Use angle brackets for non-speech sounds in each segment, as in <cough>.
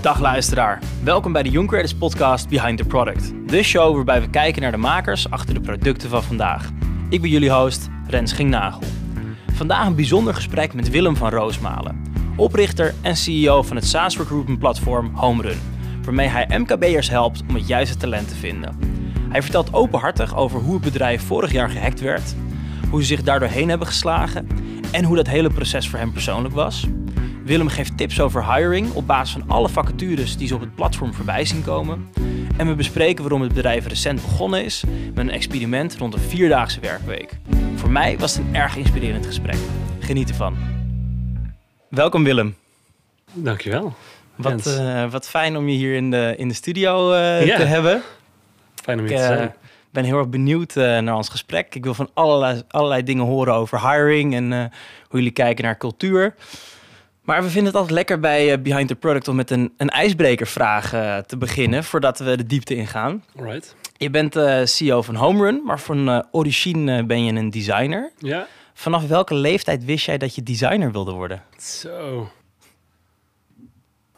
Dag luisteraar, welkom bij de Young Creators podcast Behind the Product. De show waarbij we kijken naar de makers achter de producten van vandaag. Ik ben jullie host, Rens Gingnagel. Vandaag een bijzonder gesprek met Willem van Roosmalen, oprichter en CEO van het SaaS recruitment platform HomeRun, waarmee hij MKB'ers helpt om het juiste talent te vinden. Hij vertelt openhartig over hoe het bedrijf vorig jaar gehackt werd, hoe ze zich daardoor heen hebben geslagen en hoe dat hele proces voor hem persoonlijk was. Willem geeft tips over hiring op basis van alle vacatures die ze op het platform voorbij zien komen. En we bespreken waarom het bedrijf recent begonnen is met een experiment rond een vierdaagse werkweek. Voor mij was het een erg inspirerend gesprek. Geniet ervan. Welkom Willem. Dankjewel. Wat, uh, wat fijn om je hier in de, in de studio uh, ja. te hebben. Fijn om hier te zijn. Ik ben heel erg benieuwd uh, naar ons gesprek. Ik wil van allerlei, allerlei dingen horen over hiring en hoe jullie kijken naar cultuur. Maar we vinden het altijd lekker bij uh, Behind the Product om met een, een ijsbrekervraag te beginnen voordat we de diepte ingaan. Alright. Je bent CEO van HomeRun, maar van origine ben je een designer. Ja. Vanaf welke leeftijd wist jij dat je designer wilde worden? Zo.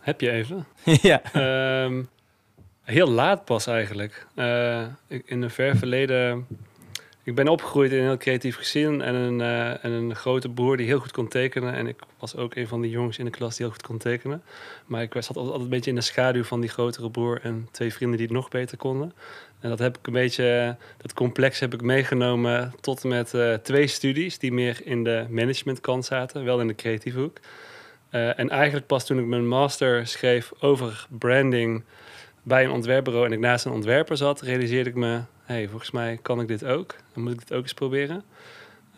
Heb je even? <laughs> ja. Um, heel laat pas eigenlijk. in een ver verleden ik ben opgegroeid in een heel creatief gezin en een, uh, en een grote broer die heel goed kon tekenen. En ik was ook een van die jongens in de klas die heel goed kon tekenen. Maar ik zat altijd, een beetje in de schaduw van die grotere broer en twee vrienden die het nog beter konden. En dat heb ik een beetje, dat complex heb ik meegenomen tot met uh, twee studies die meer in de managementkant zaten, wel in de creatieve hoek. En eigenlijk pas toen ik mijn master schreef over branding bij een ontwerpbureau en ik naast een ontwerper zat, realiseerde ik me hey, volgens mij kan ik dit ook. Dan moet ik dit ook eens proberen.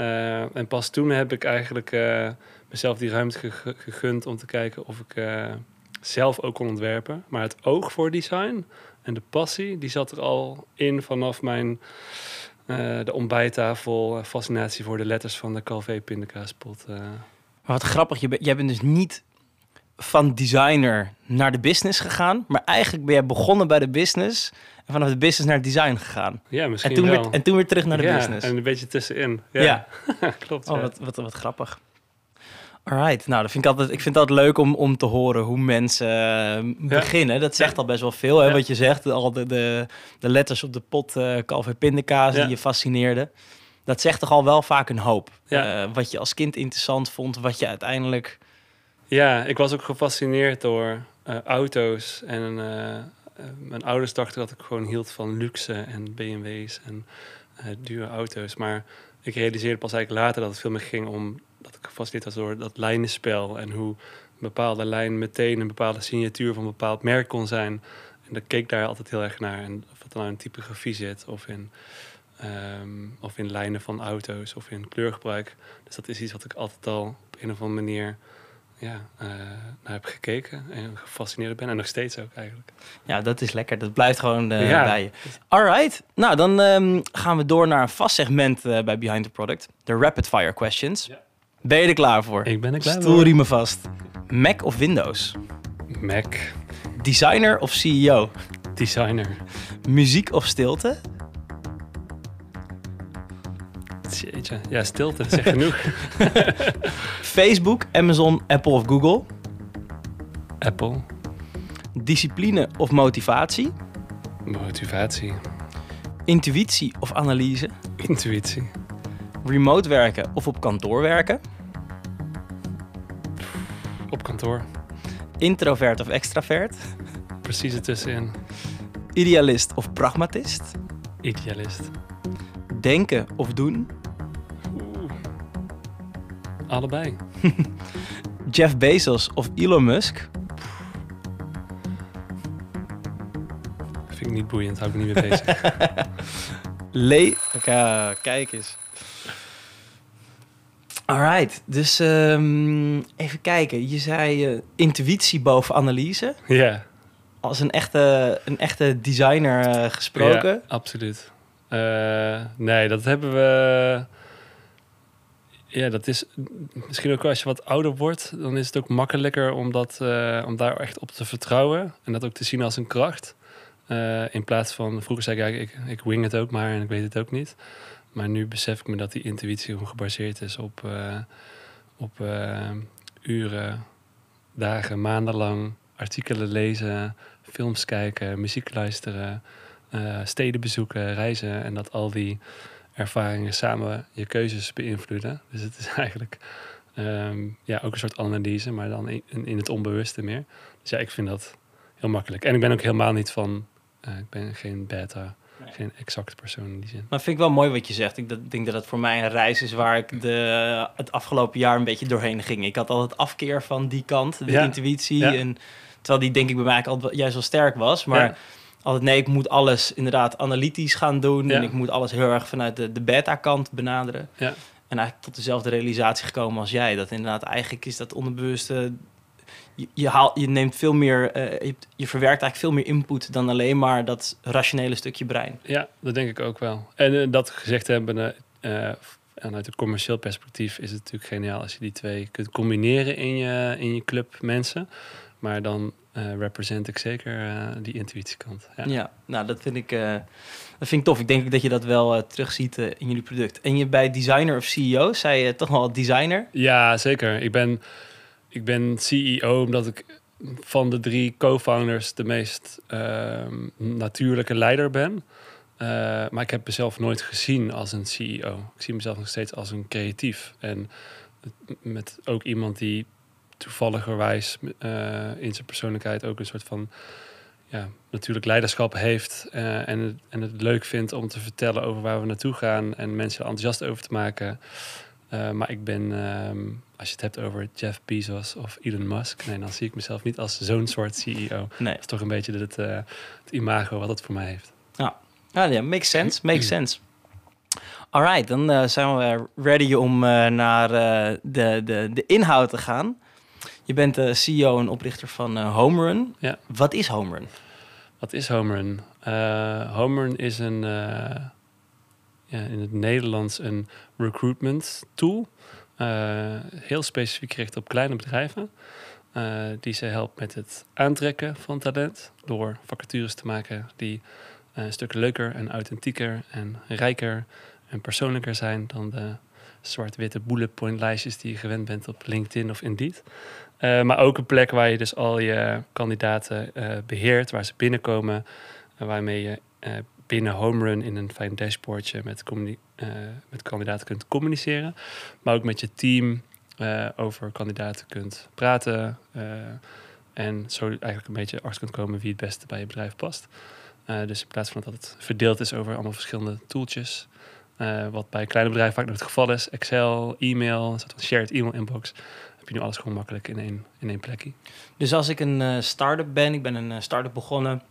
Uh, en pas toen heb ik eigenlijk uh, mezelf die ruimte gegund om te kijken of ik uh, zelf ook kon ontwerpen. Maar het oog voor design en de passie, die zat er al in vanaf mijn de ontbijttafel, fascinatie voor de letters van de Calvé pindakaaspot. Wat grappig, je jij bent dus niet van designer naar de business gegaan, maar eigenlijk ben jij begonnen bij de business en vanaf de business naar het design gegaan. Ja, misschien en toen wel. Weer, en toen weer terug naar de ja, business. en een beetje tussenin. Ja, <laughs> klopt. Oh, wat, wat, wat grappig. Alright, nou, dat vind ik altijd, ik vind het altijd leuk om, om te horen hoe mensen uh, beginnen. Dat zegt al best wel veel, hè, wat je zegt. Al de, de, de letters op de pot, uh, kalf pindakaas, die je fascineerde. Dat zegt toch al wel vaak een hoop. Uh, wat je als kind interessant vond, wat je uiteindelijk... Ja, ik was ook gefascineerd door auto's en uh, mijn ouders dachten dat ik gewoon hield van luxe en BMW's en dure auto's. Maar ik realiseerde pas eigenlijk later dat het veel meer ging om dat ik gefascineerd was door dat lijnenspel en hoe een bepaalde lijn meteen een bepaalde signatuur van een bepaald merk kon zijn. En dat keek daar altijd heel erg naar. En of het nou in typografie zit of in, um, of in lijnen van auto's of in kleurgebruik. Dus dat is iets wat ik altijd al op een of andere manier ja, uh, naar heb gekeken en gefascineerd ben. En nog steeds ook eigenlijk. Ja, dat is lekker. Dat blijft gewoon uh, ja. bij je. Alright. Nou, dan um, gaan we door naar een vast segment uh, bij Behind the Product. De Rapid Fire Questions. Ja. Ben je er klaar voor? Ik ben er klaar Stoel me vast. Mac of Windows? Mac. Designer of CEO? Designer. Muziek of stilte? Jeetje. Ja, stilte, zeg genoeg. <laughs> Facebook, Amazon, Apple of Google? Apple. Discipline of motivatie? Motivatie. Intuïtie of analyse? Intuïtie. Remote werken of op kantoor werken? Op kantoor. Introvert of extravert? Precies ertussenin. Idealist of pragmatist? Idealist. Denken of doen? Allebei. <laughs> Jeff Bezos of Elon Musk? Vind ik niet boeiend, hou ik niet meer bezig. <laughs> Le okay, kijk eens. Alright, dus um, even kijken. Je zei uh, intuïtie boven analyse. Ja. Yeah. Als een echte, een echte designer uh, gesproken. Ja, absoluut. Uh, nee, dat hebben we. Ja, dat is misschien ook als je wat ouder wordt, dan is het ook makkelijker om, dat, uh, om daar echt op te vertrouwen en dat ook te zien als een kracht. Uh, in plaats van, vroeger zei ik, ik, ik wing het ook maar en ik weet het ook niet. maar nu besef ik me dat die intuïtie gebaseerd is op, uh, op uren, dagen, maandenlang artikelen lezen, films kijken, muziek luisteren, steden bezoeken, reizen. En dat al die ervaringen samen je keuzes beïnvloeden. Dus het is <laughs> eigenlijk um, ja, ook een soort analyse, maar dan in, in, het onbewuste meer. Dus ja, ik vind dat heel makkelijk. En ik ben ook helemaal niet van, ik ben geen beta geen exacte persoon in die zin. Maar vind ik wel mooi wat je zegt. Ik denk dat het voor mij een reis is waar ik de, het afgelopen jaar een beetje doorheen ging. Ik had altijd afkeer van die kant, de intuïtie. En, terwijl die denk ik bij mij altijd juist wel sterk was. Maar altijd nee, ik moet alles inderdaad analytisch gaan doen. En ik moet alles heel erg vanuit de, de beta-kant benaderen. En eigenlijk tot dezelfde realisatie gekomen als jij. Dat inderdaad eigenlijk is dat onderbewuste je, je, haal, je neemt veel meer, uh, je, je, verwerkt eigenlijk veel meer input dan alleen maar dat rationele stukje brein. Ja, dat denk ik ook wel. En uh, dat gezegd hebben, uh, vanuit een commercieel perspectief is het natuurlijk geniaal als je die twee kunt combineren in je, in je club mensen. Maar dan represent ik zeker die intuïtiekant. Ja. ja, nou dat vind ik, dat vind ik tof. Ik denk dat je dat wel terugziet in jullie product. En je bij designer of CEO, zei je toch wel designer? Ja, zeker. Ik ben ik ben CEO omdat ik van de drie co-founders de meest uh, natuurlijke leider ben. Uh, maar ik heb mezelf nooit gezien als een CEO. Ik zie mezelf nog steeds als een creatief. En met ook iemand die toevalligerwijs uh, in zijn persoonlijkheid ook een soort van ja, natuurlijk leiderschap heeft. Uh, en, het, en het leuk vindt om te vertellen over waar we naartoe gaan en mensen enthousiast over te maken. Uh, maar ik ben, um, als je het hebt over Jeff Bezos of Elon Musk, nee, dan zie ik mezelf niet als zo'n soort CEO. Nee. Dat is toch een beetje het, uh, het imago wat het voor mij heeft. Ja, ja, ja makes sense, makes sense. Alright, dan zijn we ready om naar de, de, de inhoud te gaan. Je bent de CEO en oprichter van Homerun. Ja. Wat is Homerun? Wat is Homerun? Homerun is een in het Nederlands een recruitment tool. Uh, heel specifiek gericht op kleine bedrijven. Uh, die ze helpt met het aantrekken van talent. Door vacatures te maken die een stuk leuker en authentieker en rijker en persoonlijker zijn dan de zwart-witte bullet point lijstjes die je gewend bent op LinkedIn of Indeed. Uh, maar ook een plek waar je dus al je kandidaten beheert, waar ze binnenkomen, waarmee je binnen Homerun in een fijn dashboardje met, met kandidaten kunt communiceren. Maar ook met je team over kandidaten kunt praten. En zo eigenlijk een beetje achter kunt komen wie het beste bij je bedrijf past. dus in plaats van dat het verdeeld is over allemaal verschillende tooltjes. wat bij kleine bedrijven vaak nog het geval is. Excel, e-mail, een van shared e-mail inbox heb je nu alles gewoon makkelijk in één, in één plekje. Dus als ik een uh, start-up ben, ik ben een start-up begonnen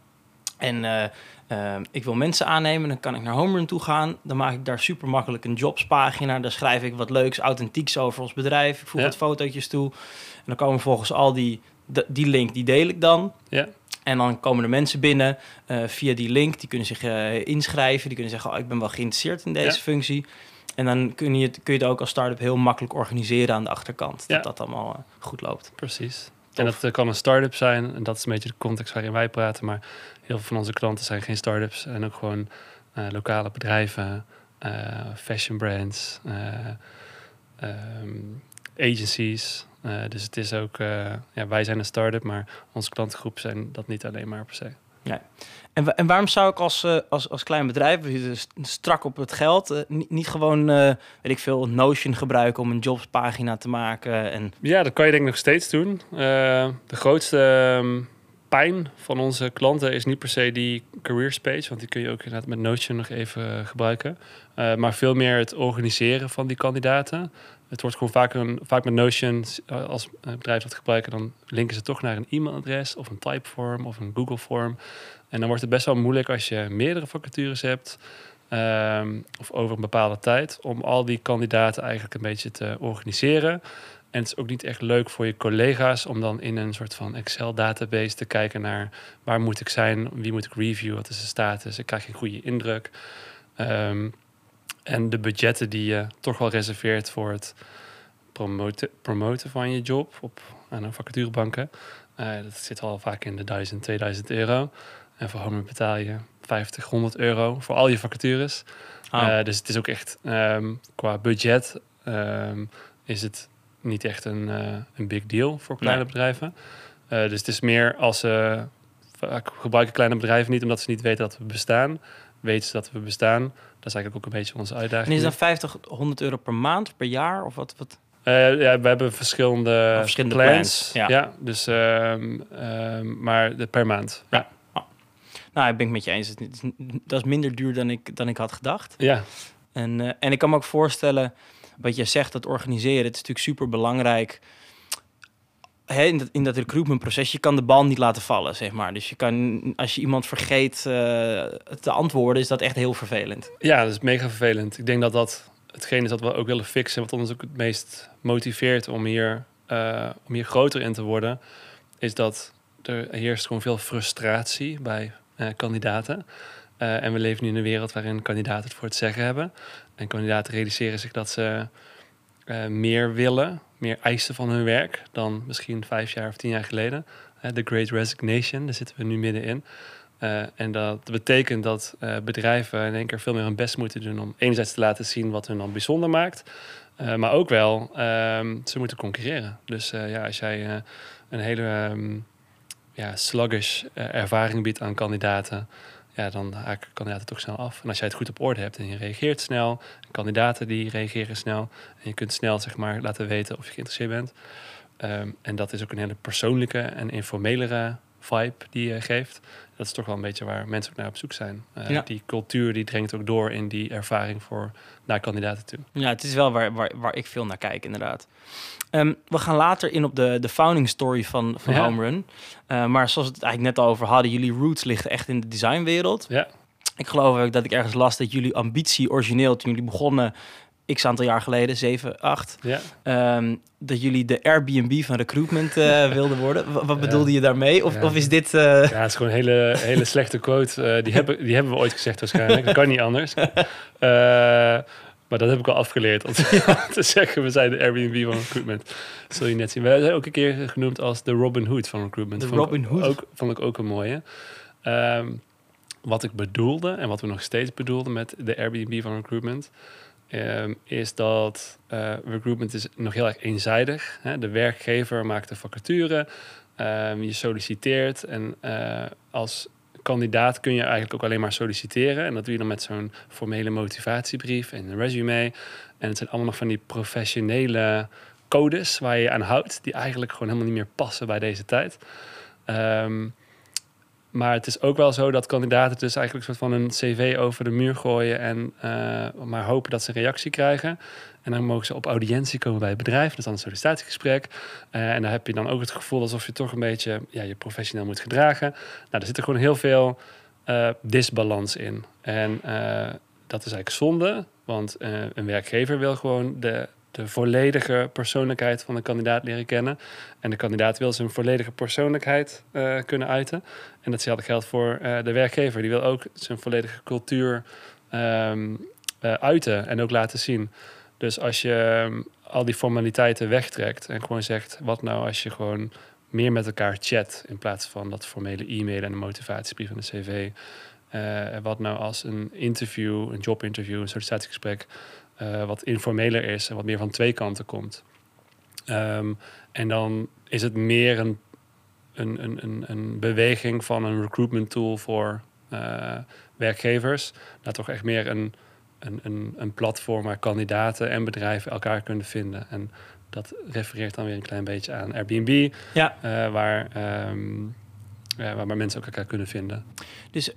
en uh, uh, ik wil mensen aannemen, dan kan ik naar Homerun toe gaan. Dan maak ik daar super makkelijk een jobspagina. Daar schrijf ik wat leuks, authentieks over ons bedrijf. Ik voeg wat fotootjes toe. En dan komen volgens al die, die link, die deel ik dan. Ja. En dan komen er mensen binnen via die link. Die kunnen zich inschrijven. Die kunnen zeggen, oh, ik ben wel geïnteresseerd in deze functie. En dan kun je, het, kun je het ook als start-up heel makkelijk organiseren aan de achterkant. Dat dat allemaal goed loopt. Precies. En dat kan een start-up zijn. En dat is een beetje de context waarin wij praten. Maar heel veel van onze klanten zijn geen start-ups. En ook gewoon uh, lokale bedrijven, fashion brands, um, agencies. dus het is ook, ja, wij zijn een start-up, maar onze klantengroep zijn dat niet alleen maar per se. Ja. En, en waarom zou ik als, als, als klein bedrijf, strak op het geld, niet, niet gewoon, weet ik veel, Notion gebruiken om een jobspagina te maken? En... Ja, dat kan je denk ik nog steeds doen. de grootste um, pijn van onze klanten is niet per se die career space, want die kun je ook inderdaad met Notion nog even gebruiken. Maar veel meer het organiseren van die kandidaten. Het wordt gewoon vaak, een, vaak met Notion, eh, als bedrijf dat gebruiken, dan linken ze toch naar een e-mailadres of een typeform of een Google form. En dan wordt het best wel moeilijk als je meerdere vacatures hebt. Um, of over een bepaalde tijd, om al die kandidaten eigenlijk een beetje te organiseren. En het is ook niet echt leuk voor je collega's om dan in een soort van Excel-database te kijken naar waar moet ik zijn, wie moet ik reviewen, wat is de status. Ik krijg een goede indruk. Um, en de budgetten die je toch wel reserveert voor het promoten, promoten van je job op aan een vacaturebanken. Uh, dat zit al vaak in de 1000, 2000 euro. En voor Homer betaal je 50, 100 euro voor al je vacatures. Oh. Eh, dus het is ook echt ehm, qua budget ehm, is het niet echt een, eh, een big deal voor kleine Nee. bedrijven. Eh, dus het is meer als ze vaak gebruiken kleine bedrijven niet omdat ze niet weten dat we bestaan. Weten ze dat we bestaan. Dat is eigenlijk ook een beetje onze uitdaging. en is dat 50, 100 euro per maand, per jaar? Of wat? wat? Ja, we hebben verschillende, Oh, verschillende plans. plans, ja. dus, ehm, maar de, per maand. Ja. Nou, ik ben het met je eens. Het is- Dat is minder duur dan ik, dan ik had gedacht. ja. En, eh, en ik kan me ook voorstellen, wat je zegt, dat organiseren, het is natuurlijk super belangrijk. Hè, in, dat, in dat recruitmentproces, je kan de bal niet laten vallen, zeg maar. Dus je kan, als je iemand vergeet eh, te antwoorden, is dat echt heel vervelend. Ja, dat is mega vervelend. Ik denk dat dat hetgeen is dat we ook willen fixen, wat ons ook het meest motiveert om hier, eh, om hier groter in te worden, is dat er heerst gewoon veel frustratie bij kandidaten. Eh, en we leven nu in een wereld waarin kandidaten het voor het zeggen hebben. En kandidaten realiseren zich dat ze eh, meer willen, meer eisen van hun werk dan misschien vijf jaar of tien jaar geleden. Eh, De Great Resignation, daar zitten we nu middenin. Eh, en dat betekent dat eh, bedrijven in één keer veel meer hun best moeten doen om enerzijds te laten zien wat hun dan bijzonder maakt. eh, maar ook wel, ehm, ze moeten concurreren. Dus eh, ja, als jij eh, een hele ehm, ja, sluggish eh, ervaring biedt aan kandidaten, ja, dan haken kandidaten toch snel af. En als jij het goed op orde hebt en je reageert snel, kandidaten die reageren snel, en je kunt snel zeg maar laten weten of je geïnteresseerd bent. Ehm, en dat is ook een hele persoonlijke en informelere vibe die je geeft. Dat is toch wel een beetje waar mensen ook naar op zoek zijn. Eh, Ja. Die cultuur die dringt ook door in die ervaring voor naar kandidaten toe. Ja, het is wel waar, waar, waar ik veel naar kijk, inderdaad. Ehm, we gaan later in op de, de founding story van, van Ja. Home Run. Eh, maar zoals we het eigenlijk net al over hadden, jullie roots liggen echt in de designwereld. Ja. Ik geloof ook dat ik ergens las dat jullie ambitie origineel, toen jullie begonnen, x aantal jaar geleden, 7, 8, Ja. ehm, dat jullie de Airbnb van recruitment eh, <laughs> wilden worden. Wa- Wat Ja. bedoelde je daarmee? Of, Ja. of is dit... eh, ja, het is gewoon een hele, hele slechte quote. Eh, die, hebben, die hebben we ooit gezegd waarschijnlijk. Dat kan niet anders. <laughs> Maar dat heb ik al afgeleerd. <laughs> Om te, zeggen, we zijn de Airbnb van recruitment. Dat zul je net zien. We zijn ook een keer genoemd als de Robin Hood van recruitment. De Vond Robin Hood. Ook, vond ik ook een mooie. Ehm, wat ik bedoelde en wat we nog steeds bedoelden met de Airbnb van recruitment... ehm, is dat eh, recruitment is nog heel erg eenzijdig. Hè? De werkgever maakt de vacature, ehm, je solliciteert en eh, als kandidaat kun je eigenlijk ook alleen maar solliciteren. En dat doe je dan met zo'n formele motivatiebrief en een resume. En het zijn allemaal nog van die professionele codes waar je je aan houdt, die eigenlijk gewoon helemaal niet meer passen bij deze tijd. Ehm, maar het is ook wel zo dat kandidaten dus eigenlijk een soort van een cv over de muur gooien en eh, maar hopen dat ze een reactie krijgen. En dan mogen ze op audiëntie komen bij het bedrijf. Dat is dan een sollicitatiegesprek. Eh, en dan heb je dan ook het gevoel alsof je toch een beetje ja, je professioneel moet gedragen. Nou, er zit er gewoon heel veel eh, disbalans in. En dat is eigenlijk zonde, want een werkgever wil gewoon de, de volledige persoonlijkheid van de kandidaat leren kennen. En de kandidaat wil zijn volledige persoonlijkheid eh, kunnen uiten. En datzelfde geldt voor eh, de werkgever. Die wil ook zijn volledige cultuur ehm, eh, uiten en ook laten zien. Dus als je ehm, al die formaliteiten wegtrekt en gewoon zegt: wat nou als je gewoon meer met elkaar chat in plaats van dat formele e-mail en een motivatiebrief en een cv. Wat nou als een interview, een jobinterview, een sollicitatiegesprek, eh, wat informeler is en wat meer van twee kanten komt. Ehm, en dan is het meer een, een, een, een, beweging van een recruitment tool voor eh, werkgevers. naar toch echt meer een, een, een, een platform waar kandidaten en bedrijven elkaar kunnen vinden. En dat refereert dan weer een klein beetje aan Airbnb, ja, eh, waar, ehm, ja, waar maar mensen ook elkaar kunnen vinden. Dus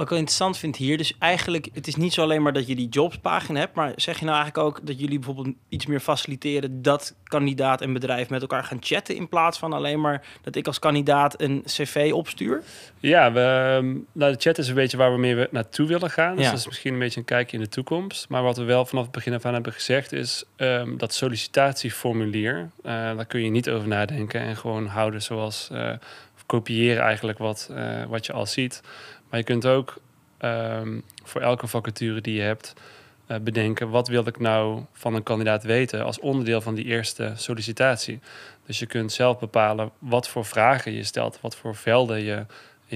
wat ik wel interessant vind hier, dus eigenlijk, het is niet zo alleen maar dat je die jobspagina hebt, maar zeg je nou eigenlijk ook dat jullie bijvoorbeeld iets meer faciliteren dat kandidaat en bedrijf met elkaar gaan chatten in plaats van alleen maar dat ik als kandidaat een cv opstuur? Ja, we, ehm, nou, de chat is een beetje waar we mee naartoe willen gaan. Dus Ja. dat is misschien een beetje een kijkje in de toekomst. Maar wat we wel vanaf het begin af aan hebben gezegd is ehm, dat sollicitatieformulier, eh, daar kun je niet over nadenken en gewoon houden zoals eh, of kopiëren eigenlijk wat, eh, wat je al ziet. Maar je kunt ook ehm, voor elke vacature die je hebt eh, bedenken wat wil ik nou van een kandidaat weten als onderdeel van die eerste sollicitatie. Dus je kunt zelf bepalen wat voor vragen je stelt, wat voor velden je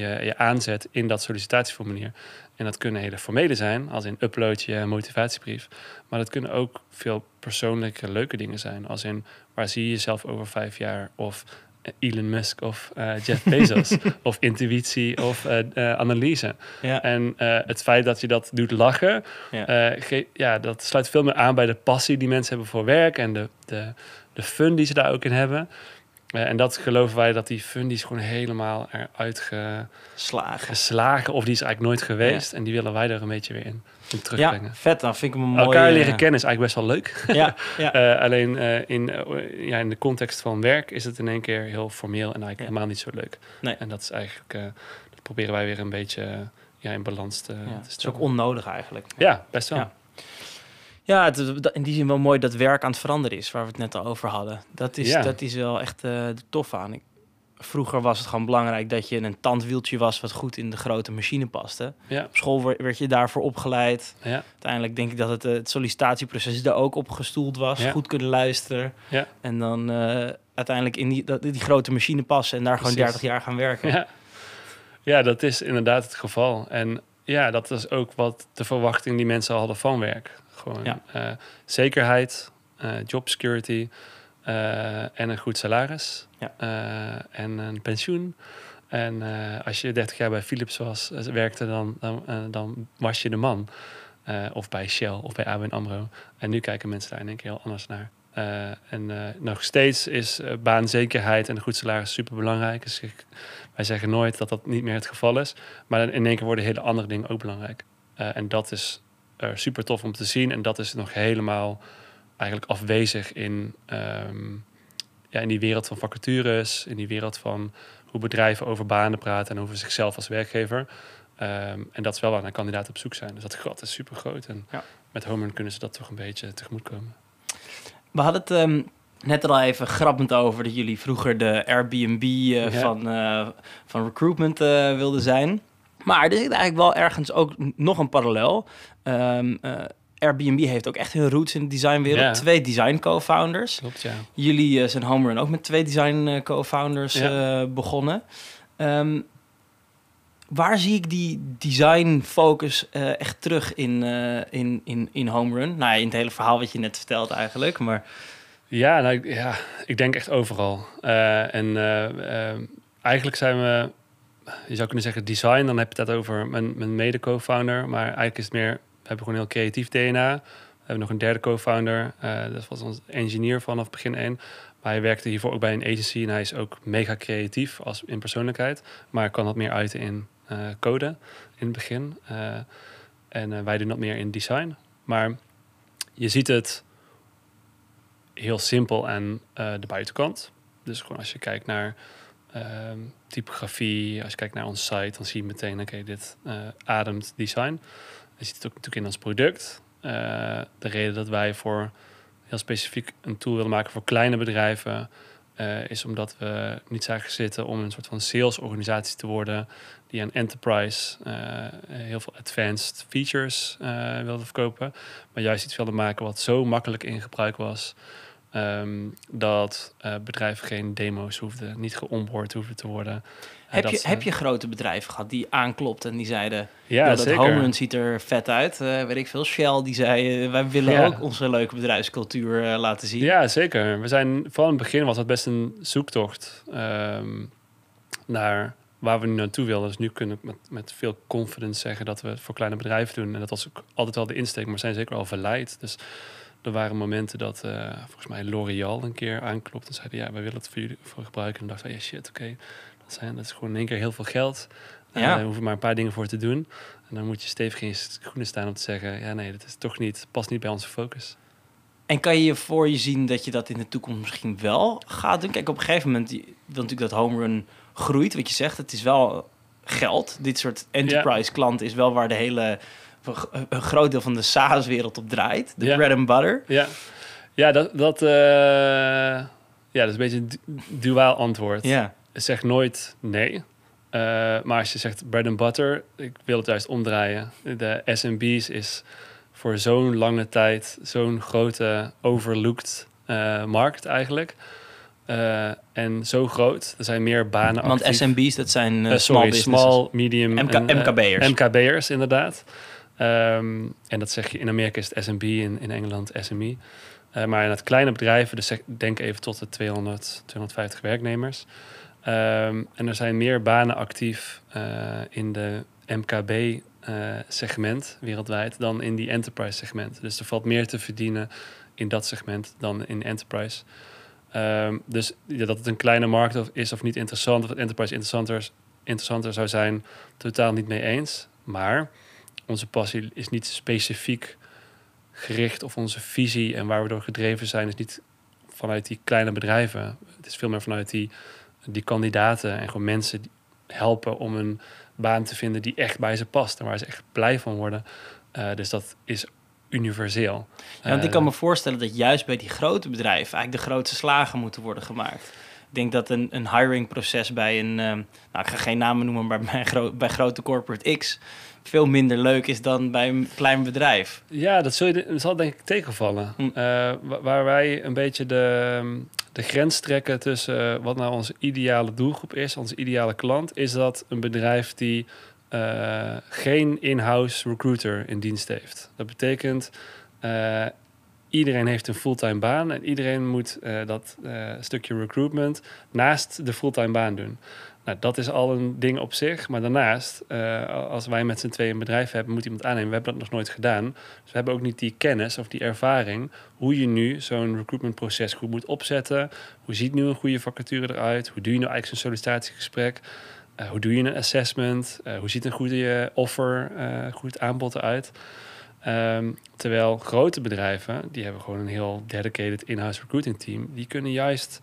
je, je aanzet in dat sollicitatieformulier. En dat kunnen hele formele zijn, als in upload je motivatiebrief. Maar dat kunnen ook veel persoonlijke leuke dingen zijn. Als in waar zie je jezelf over vijf jaar? Of Elon Musk of uh, Jeff <laughs> Bezos of intuïtie of uh, uh, analyse. Ja. En het feit dat je dat doet lachen, Ja. ja, dat sluit veel meer aan bij de passie die mensen hebben voor werk en de, de, de fun die ze daar ook in hebben. En dat geloven wij dat die fun die is gewoon helemaal eruit Slagen. geslagen of die is eigenlijk nooit geweest. En die willen wij er een beetje weer in, in terugbrengen. Ja, vet. Dan vind ik hem een mooie... Elkaar leren kennen is eigenlijk best wel leuk. <laughs> Ja, <laughs> ja. Uh, alleen uh, in, uh, ja, in de context van werk is het in één keer heel formeel en eigenlijk helemaal niet zo leuk. Nee. En dat is eigenlijk, dat proberen wij weer een beetje ja, in balans te, te het is stellen. ook onnodig eigenlijk. Ja, best wel. Ja. Het in die zin wel mooi dat werk aan het veranderen is, waar we het net al over hadden. Dat is, Ja. dat is wel echt eh tof aan. Ik, vroeger was het gewoon belangrijk dat je een tandwieltje was wat goed in de grote machine paste. Ja, Op school werd je daarvoor opgeleid. ja, Uiteindelijk denk ik dat het, eh, het sollicitatieproces daar ook op gestoeld was. Ja. Goed kunnen luisteren. En dan eh, uiteindelijk in die, dat, die grote machine passen en daar gewoon Precies. 30 jaar gaan werken. ja. ja, dat is inderdaad het geval. En ja, dat is ook wat de verwachting die mensen hadden van werk. Gewoon Ja. eh, zekerheid, eh job security eh, en een goed salaris. Ja. En een pensioen. En als je 30 jaar bij Philips was, werkte, dan, dan, dan was je de man. Of bij Shell of bij ABN AMRO. En nu kijken mensen daar in één keer heel anders naar. En nog steeds is baanzekerheid en een goed salaris super belangrijk. Dus ik, wij zeggen nooit dat dat niet meer het geval is. Maar in één keer worden hele andere dingen ook belangrijk. En dat is super tof om te zien. En dat is nog helemaal eigenlijk afwezig in, ehm, ja, in die wereld van vacatures. In die wereld van hoe bedrijven over banen praten en over zichzelf als werkgever. Ehm, en dat is wel waar een kandidaat op zoek zijn. Dus dat gat is super groot. En Ja. met Homer kunnen ze dat toch een beetje tegemoetkomen. We hadden het ehm, net al even grappend over dat jullie vroeger de Airbnb eh, Ja. van, eh, van recruitment eh, wilden zijn. Maar er zit eigenlijk wel ergens ook nog een parallel. Ehm, eh, Airbnb heeft ook echt hun roots in de designwereld. Ja. Twee design co-founders. Klopt, ja. Jullie eh, zijn Homerun ook met twee design eh, co-founders Ja. begonnen. Ehm, waar zie ik die design focus echt terug in, eh in, in, in Homerun? Nou ja, in het hele verhaal wat je net vertelt eigenlijk. Maar Ja, nou, ik- ja, ik denk echt overal. En eigenlijk zijn we, je zou kunnen zeggen design, dan heb je het over mijn, mijn mede-co-founder. Maar eigenlijk is het meer, we hebben gewoon heel creatief DNA. We hebben nog een derde co-founder, eh, dat was ons engineer vanaf begin 1. Maar hij werkte hiervoor ook bij een agency en hij is ook mega creatief als in persoonlijkheid. Maar kan dat meer uiten in eh, code in het begin. Eh, en wij doen dat meer in design. Maar je ziet het heel simpel aan de buitenkant. Dus gewoon als je kijkt naar ehm, typografie, als je kijkt naar ons site, dan zie je meteen, oké, dit eh, ademt design. Je ziet het ook natuurlijk in ons product. Eh, de reden dat wij voor heel specifiek een tool willen maken voor kleine bedrijven, eh, is omdat we niet zagen zitten om een soort van salesorganisatie te worden die aan enterprise heel veel advanced features wilde verkopen, maar juist iets wilde maken wat zo makkelijk in gebruik was. Ehm, dat eh, bedrijven geen demo's hoefden, niet geonboard hoefden te worden. Eh, heb, dat je, ze- heb je grote bedrijven gehad die aanklopten en die zeiden... Ja, dat zeker. Homerun ziet er vet uit. Eh, weet ik veel. Shell die zei, eh, wij willen Ja. ook onze leuke bedrijfscultuur eh, laten zien. Ja, zeker. We zijn vooral in het begin was het best een zoektocht ehm, naar waar we nu naartoe wilden. Dus nu kunnen we met, met veel confidence zeggen dat we het voor kleine bedrijven doen. En dat was ook altijd wel de insteek, maar zijn zeker al verleid. Dus er waren momenten dat eh, volgens mij L'Oreal een keer aanklopt en zeiden ja, wij willen het voor jullie voor gebruiken. En dachten ja shit, oké, dat, zijn, dat is gewoon in één keer heel veel geld. Ja. Ja. Daar hoeven maar een paar dingen voor te doen. En dan moet je stevig in je schoenen staan om te zeggen, ja nee, dat is toch niet, past niet bij onze focus. En kan je je voor je zien dat je dat in de toekomst misschien wel gaat doen? Kijk, op een gegeven moment die- wil natuurlijk dat Homerun groeit. Wat je zegt, het is wel geld. Dit soort enterprise klant is wel waar de hele... een groot deel van de SaaS-wereld op draait. De Ja. bread and butter. Ja, ja dat, dat, eh, ja, dat is een beetje een du- duaal antwoord. Ja. Zeg nooit nee. Eh, maar als je zegt bread and butter, ik wil het juist omdraaien. De SMB's is voor zo'n lange tijd zo'n grote overlooked eh, markt eigenlijk. Uh, en zo groot. Er zijn meer banen Want SMB's, dat zijn uh, sorry, small, small medium... MK, MKB'ers. MKB'ers, inderdaad. Um, en dat zeg je, in Amerika is het SMB, in, in Engeland SME. Uh, maar in het kleine bedrijven, dus denk even tot de 200, 250 werknemers. Um, en er zijn meer banen actief in de MKB-segment wereldwijd dan in die enterprise-segment. Dus er valt meer te verdienen in dat segment dan in enterprise. Um, dus ja, dat het een kleine markt is of niet interessant, of het enterprise interessanter, interessanter zou zijn, totaal niet mee eens. Maar onze passie is niet specifiek gericht of onze visie en waar we door gedreven zijn, is niet vanuit die kleine bedrijven. Het is veel meer vanuit die, die kandidaten en gewoon mensen die helpen om een baan te vinden die echt bij ze past en waar ze echt blij van worden. Uh, dus dat is universeel. Ja, want ik kan me voorstellen dat juist bij die grote bedrijven eigenlijk de grootste slagen moeten worden gemaakt. Ik denk dat een, een hiringproces bij een, uh, nou ik ga geen namen noemen, maar bij, gro bij grote corporate X veel minder leuk is dan bij een klein bedrijf. Ja, dat, zul je, dat zal denk ik tegenvallen. Hm. Uh, waar wij een beetje de, de grens trekken tussen wat nou onze ideale doelgroep is, onze ideale klant, is dat een bedrijf die uh, geen in-house recruiter in dienst heeft. Dat betekent, uh, iedereen heeft een fulltime baan en iedereen moet uh, dat stukje recruitment naast de fulltime baan doen. Nou, dat is al een ding op zich. Maar daarnaast, als wij met z'n tweeën een bedrijf hebben, moet iemand aannemen. We hebben dat nog nooit gedaan. Dus we hebben ook niet die kennis of die ervaring hoe je nu zo'n recruitmentproces goed moet opzetten. Hoe ziet nu een goede vacature eruit? Hoe doe je nou eigenlijk zo'n sollicitatiegesprek? Hoe doe je een assessment? Hoe ziet een goede offer, goed aanbod eruit? Um, terwijl grote bedrijven, die hebben gewoon een heel dedicated in-house recruiting team. Die kunnen juist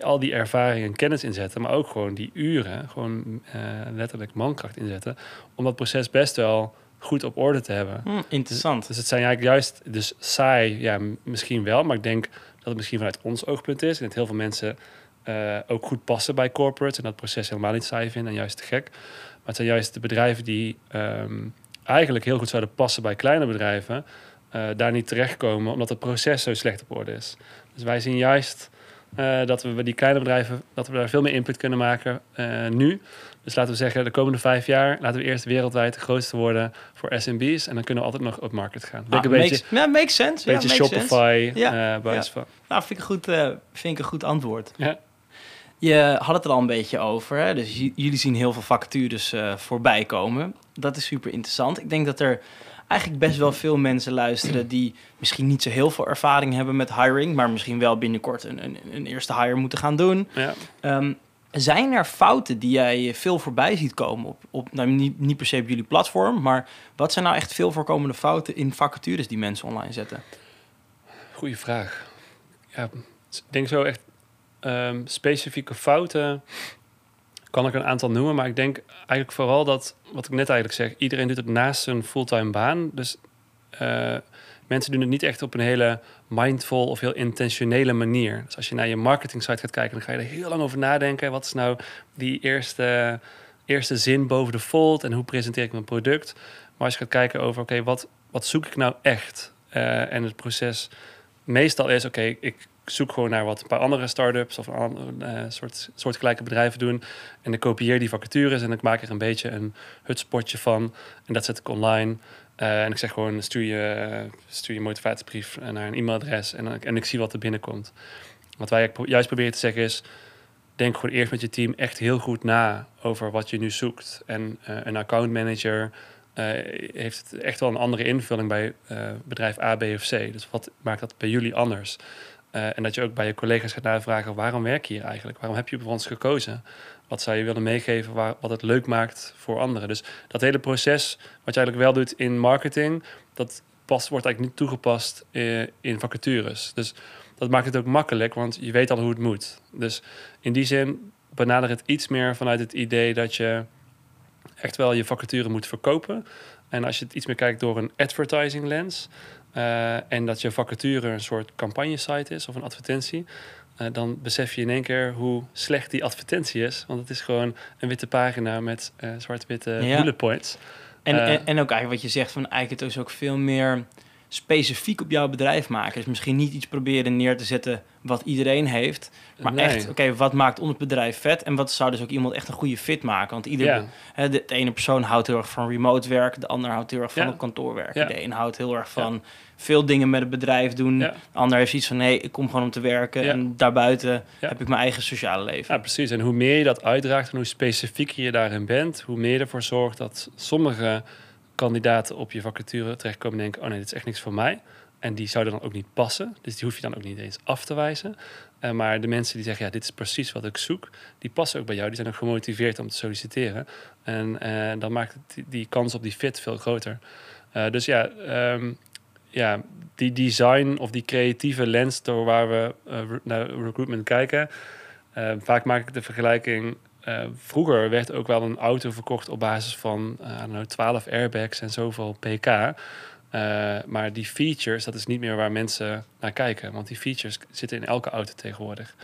al die ervaring en kennis inzetten, maar ook gewoon die uren, gewoon letterlijk mankracht inzetten. Om dat proces best wel goed op orde te hebben. Hmm, interessant. Dus het zijn eigenlijk juist, dus saai, ja, misschien wel, maar ik denk dat het misschien vanuit ons oogpunt is. En dat heel veel mensen uh, ook goed passen bij corporates en dat proces helemaal niet saai vinden en juist te gek. Maar het zijn juist de bedrijven die um, eigenlijk heel goed zouden passen bij kleine bedrijven, uh, daar niet terechtkomen omdat het proces zo slecht op orde is. Dus wij zien juist uh, dat we bij die kleine bedrijven dat we daar veel meer input kunnen maken nu. Dus laten we zeggen, de komende vijf jaar laten we eerst wereldwijd de grootste worden voor SMB's. En dan kunnen we altijd nog op market gaan. Ah, een beetje, ja, makes sense. Een beetje ja, Shopify. Ja, uh, ja. Van. Nou, vind ik, een goed, vind ik een goed antwoord. Ja. Je had het er al een beetje over. Hè? Dus jullie zien heel veel vacatures uh, voorbij komen. Dat is super interessant. Ik denk dat er eigenlijk best wel veel mensen luisteren die misschien niet zo heel veel ervaring hebben met hiring, maar misschien wel binnenkort een, een, een eerste hire moeten gaan doen. Ja. Um, zijn er fouten die jij veel voorbij ziet komen op, op nou, niet, niet per se op jullie platform, maar wat zijn nou echt veel voorkomende fouten in vacatures die mensen online zetten? Goeie vraag. Ja, ik denk zo echt um, specifieke fouten kan ik een aantal noemen, maar ik denk eigenlijk vooral dat, wat ik net eigenlijk zeg, iedereen doet het naast zijn fulltime baan. Dus uh, mensen doen het niet echt op een hele mindful of heel intentionele manier. Dus als je naar je marketing site gaat kijken, dan ga je er heel lang over nadenken. Wat is nou die eerste, eerste zin boven de fold en hoe presenteer ik mijn product? Maar als je gaat kijken over, oké, wat, wat zoek ik nou echt? Uh, en het proces meestal is, oké, ik zoek gewoon naar wat een paar andere start-ups of andere, uh, soort, soortgelijke bedrijven doen. En ik kopieer die vacatures en ik maak er een beetje een hutspotje van. En dat zet ik online. Uh, en ik zeg gewoon, stuur je, stuur je motivatiebrief naar een e-mailadres en, en ik zie wat er binnenkomt. Wat wij juist proberen te zeggen is, denk gewoon eerst met je team echt heel goed na over wat je nu zoekt. En uh, een accountmanager heeft echt wel een andere invulling bij bedrijf A, B of C. Dus wat maakt dat bij jullie anders? En dat je ook bij je collega's gaat navragen, waarom werk je hier eigenlijk? Waarom heb je voor ons gekozen? Wat zou je willen meegeven waar, wat het leuk maakt voor anderen? Dus dat hele proces, wat je eigenlijk wel doet in marketing, dat past, wordt eigenlijk niet toegepast eh, in vacatures. Dus dat maakt het ook makkelijk, want je weet al hoe het moet. Dus in die zin benader het iets meer vanuit het idee dat je echt wel je vacature moet verkopen. En als je het iets meer kijkt door een advertising lens. Uh, en dat je vacature een soort campagne site is of een advertentie. Uh, dan besef je in één keer hoe slecht die advertentie is. Want het is gewoon een witte pagina met uh, zwart-witte ja. bullet points. En, en, en, ook eigenlijk wat je zegt van eigenlijk het is ook veel meer specifiek op jouw bedrijf maken. Dus misschien niet iets proberen neer te zetten wat iedereen heeft. Maar Nee. echt, oké, wat maakt ons bedrijf vet? En wat zou dus ook iemand echt een goede fit maken? Want ieder, Ja. hè, de, de ene persoon houdt heel erg van remote werk. De ander houdt heel erg van Ja. op kantoor werken. Ja. De een houdt heel erg van veel dingen met het bedrijf doen. De ander heeft iets van, nee, ik kom gewoon om te werken. En daarbuiten heb ik mijn eigen sociale leven. Ja, precies. En hoe meer je dat uitdraagt en hoe specifieker je daarin bent, hoe meer ervoor zorgt dat sommige kandidaten op je vacature terechtkomen en denken: oh nee, dit is echt niks voor mij. En die zouden dan ook niet passen. Dus die hoef je dan ook niet eens af te wijzen. Eh, maar de mensen die zeggen: ja, dit is precies wat ik zoek, die passen ook bij jou. Die zijn ook gemotiveerd om te solliciteren. En eh, dan maakt die, kans op die fit veel groter. Eh, dus ja, ehm, ja, die design of die creatieve lens door waar we naar recruitment kijken. vaak maak ik de vergelijking. Eh, vroeger werd ook wel een auto verkocht op basis van eh, don't know, 12 airbags en zoveel pk. Eh, maar die features, dat is niet meer waar mensen naar kijken. Want die features zitten in elke auto tegenwoordig.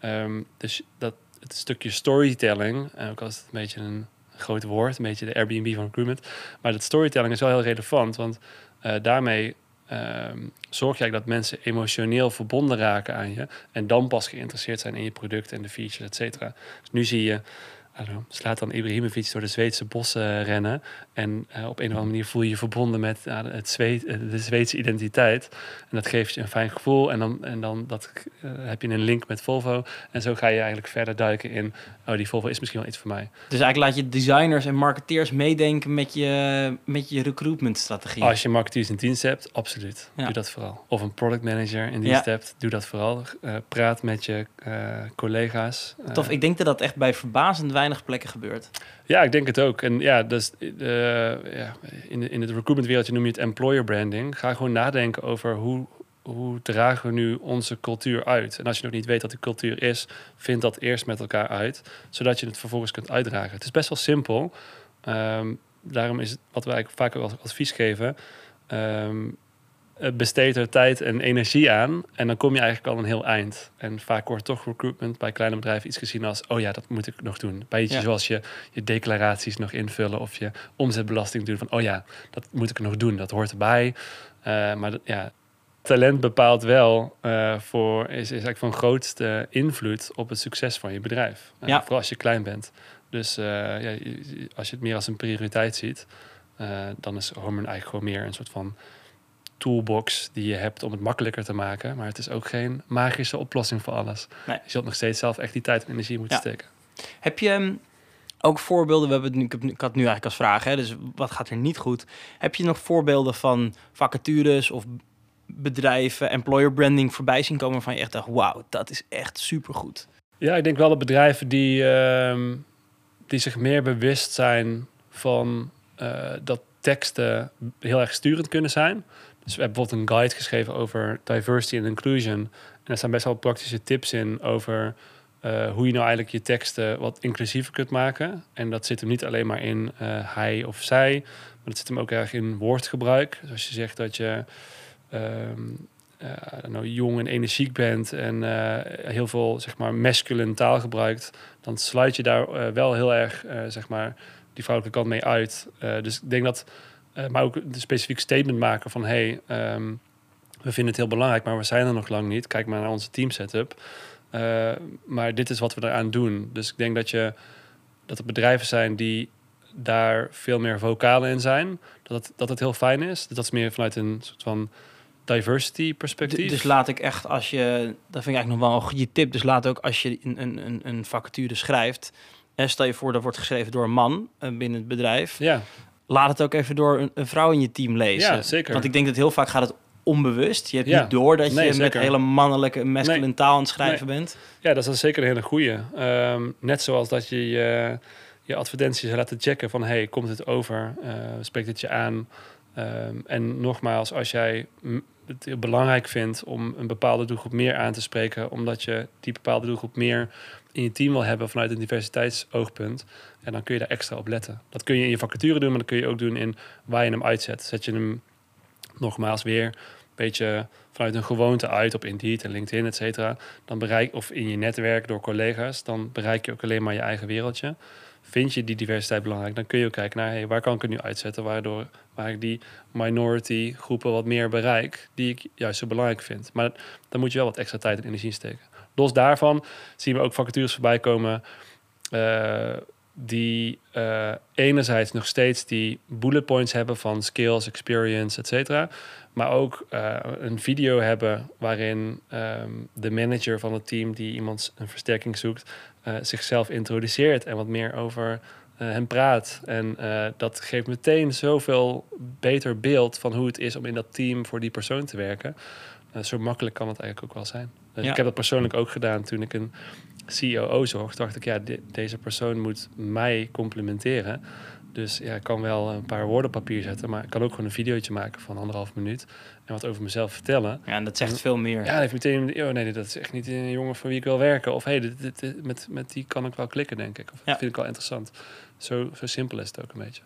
Ehm, dus dat, het stukje storytelling, ook al het een beetje een groot woord, een beetje de Airbnb van recruitment. Maar dat storytelling is wel heel relevant, want eh, daarmee ehm, zorg eigenlijk dat mensen emotioneel verbonden raken aan je. En dan pas geïnteresseerd zijn in je product en de features, et cetera. Dus nu zie je, Slaat dan Ibrahimovic door de Zweedse bossen rennen. En eh, op een of andere manier voel je je verbonden met ja, het Zweed, eh, de Zweedse identiteit. En dat geeft je een fijn gevoel. En dan, en dan dat, eh, heb je een link met Volvo. En zo ga je eigenlijk verder duiken in, oh, die Volvo is misschien wel iets voor mij. Dus eigenlijk laat je designers en marketeers meedenken met je, met je recruitment strategie. Als je marketeers in dienst hebt, absoluut. Ja. Doe dat vooral. Of een product manager in dienst Ja. hebt, doe dat vooral. Eh, praat met je eh, collega's. Eh, Tof, ik denk dat dat echt bij verbazend weinig plekken gebeurt. Ja, ik denk het ook. En ja, dus, ja, in, de, in het recruitment wereldje noem je het employer branding. Ga gewoon nadenken over hoe, hoe dragen we nu onze cultuur uit. En als je nog niet weet wat die cultuur is, vind dat eerst met elkaar uit. Zodat je het vervolgens kunt uitdragen. Het is best wel simpel. Ehm, daarom is het wat wij vaak ook als advies geven. ehm, eh, besteed er tijd en energie aan. En dan kom je eigenlijk al een heel eind. En vaak wordt toch recruitment bij kleine bedrijven iets gezien als... oh ja, dat moet ik nog doen. Beetje Ja. zoals je je declaraties nog invullen... of je omzetbelasting doen. Van oh ja, dat moet ik nog doen. Dat hoort erbij. Eh, maar dat- ja, talent bepaalt wel eh, voor... Is, is eigenlijk van grootste invloed op het succes van je bedrijf. Eh, Ja. Vooral als je klein bent. Dus eh, ja, als je het meer als een prioriteit ziet... eh, dan is Hormon eigenlijk gewoon meer een soort van toolbox die je hebt om het makkelijker te maken. Maar het is ook geen magische oplossing voor alles. Nee. Je zult nog steeds zelf echt die tijd en energie moeten Ja. steken. Heb je hm, ook voorbeelden? We hebben het nu, ik, heb, ik had nu eigenlijk als vraag, hè, dus wat gaat er niet goed? Heb je nog voorbeelden van vacatures of bedrijven, employer branding voorbij zien komen van je echt dacht, wauw, dat is echt supergoed. Ja, ik denk wel dat bedrijven die, ehm, die zich meer bewust zijn van eh, dat teksten heel erg sturend kunnen zijn. Dus we hebben bijvoorbeeld een guide geschreven over diversity en inclusion. En er staan best wel praktische tips in over eh, hoe je nou eigenlijk je teksten wat inclusiever kunt maken. En dat zit hem niet alleen maar in eh, hij of zij, maar dat zit hem ook erg in woordgebruik. Dus als je zegt dat je know, jong en energiek bent en heel veel zeg maar masculine taal gebruikt, dan sluit je daar wel heel erg zeg maar die vrouwelijke kant mee uit. Dus ik denk dat, eh, maar ook een specifiek statement maken van hey, ehm, we vinden het heel belangrijk, maar we zijn er nog lang niet. Kijk maar naar onze team setup. Eh, maar dit is wat we eraan doen. Dus ik denk dat je dat er bedrijven zijn die daar veel meer vocaal in zijn. Dat het, dat het heel fijn is. Dat is meer vanuit een soort van diversity perspectief. Dus laat ik echt, als je, dat vind ik eigenlijk nog wel een goede tip, dus laat ook als je een, een, een, een vacature schrijft, en stel je voor dat wordt geschreven door een man eh, binnen het bedrijf, ja, laat het ook even door een, een vrouw in je team lezen. Ja, zeker. Want ik denk dat heel vaak gaat het onbewust. Je hebt Ja. niet door dat je Nee, met zeker. hele mannelijke, masculine Nee. taal aan het schrijven bent. ja, dat is zeker een hele goeie. Ehm, net zoals dat je je, je advertenties laten checken van... hey, komt het over? Eh, spreekt het je aan? Ehm, en nogmaals, als jij het heel belangrijk vindt om een bepaalde doelgroep meer aan te spreken... omdat je die bepaalde doelgroep meer in je team wil hebben vanuit een diversiteitsoogpunt... En dan kun je daar extra op letten. Dat kun je in je vacature doen, maar dat kun je ook doen in waar je hem uitzet. Zet je hem nogmaals weer een beetje vanuit een gewoonte uit op Indeed en LinkedIn, et cetera. Dan bereik, of in je netwerk door collega's, dan bereik je ook alleen maar je eigen wereldje. vind je die diversiteit belangrijk, dan kun je ook kijken naar hey, waar kan ik het nu uitzetten, waardoor waar ik die minority groepen wat meer bereik, die ik juist zo belangrijk vind. Maar dan moet je wel wat extra tijd en energie steken. Los daarvan zien we ook vacatures voorbij komen. Uh, die uh, enerzijds nog steeds die bullet points hebben van skills, experience, et cetera. Maar ook uh, een video hebben waarin um, de manager van het team die iemand een versterking zoekt, uh, zichzelf introduceert en wat meer over hem praat. En dat geeft meteen zoveel beter beeld van hoe het is om in dat team voor die persoon te werken. zo makkelijk kan het eigenlijk ook wel zijn. Ja. Ik heb dat persoonlijk ook gedaan toen ik een COO zocht, dacht ik, ja, deze persoon moet mij complimenteren. Dus ja, ik kan wel een paar woorden op papier zetten, maar ik kan ook gewoon een videootje maken van anderhalf minuut en wat over mezelf vertellen. Ja, en dat zegt veel meer. Ja, dan heeft meteen, oh nee, dat is echt niet een jongen voor wie ik wil werken. Of hey, dit, dit, met, met die kan ik wel klikken, denk ik. Of ja. dat vind ik wel interessant. Zo, zo simpel is het ook een beetje.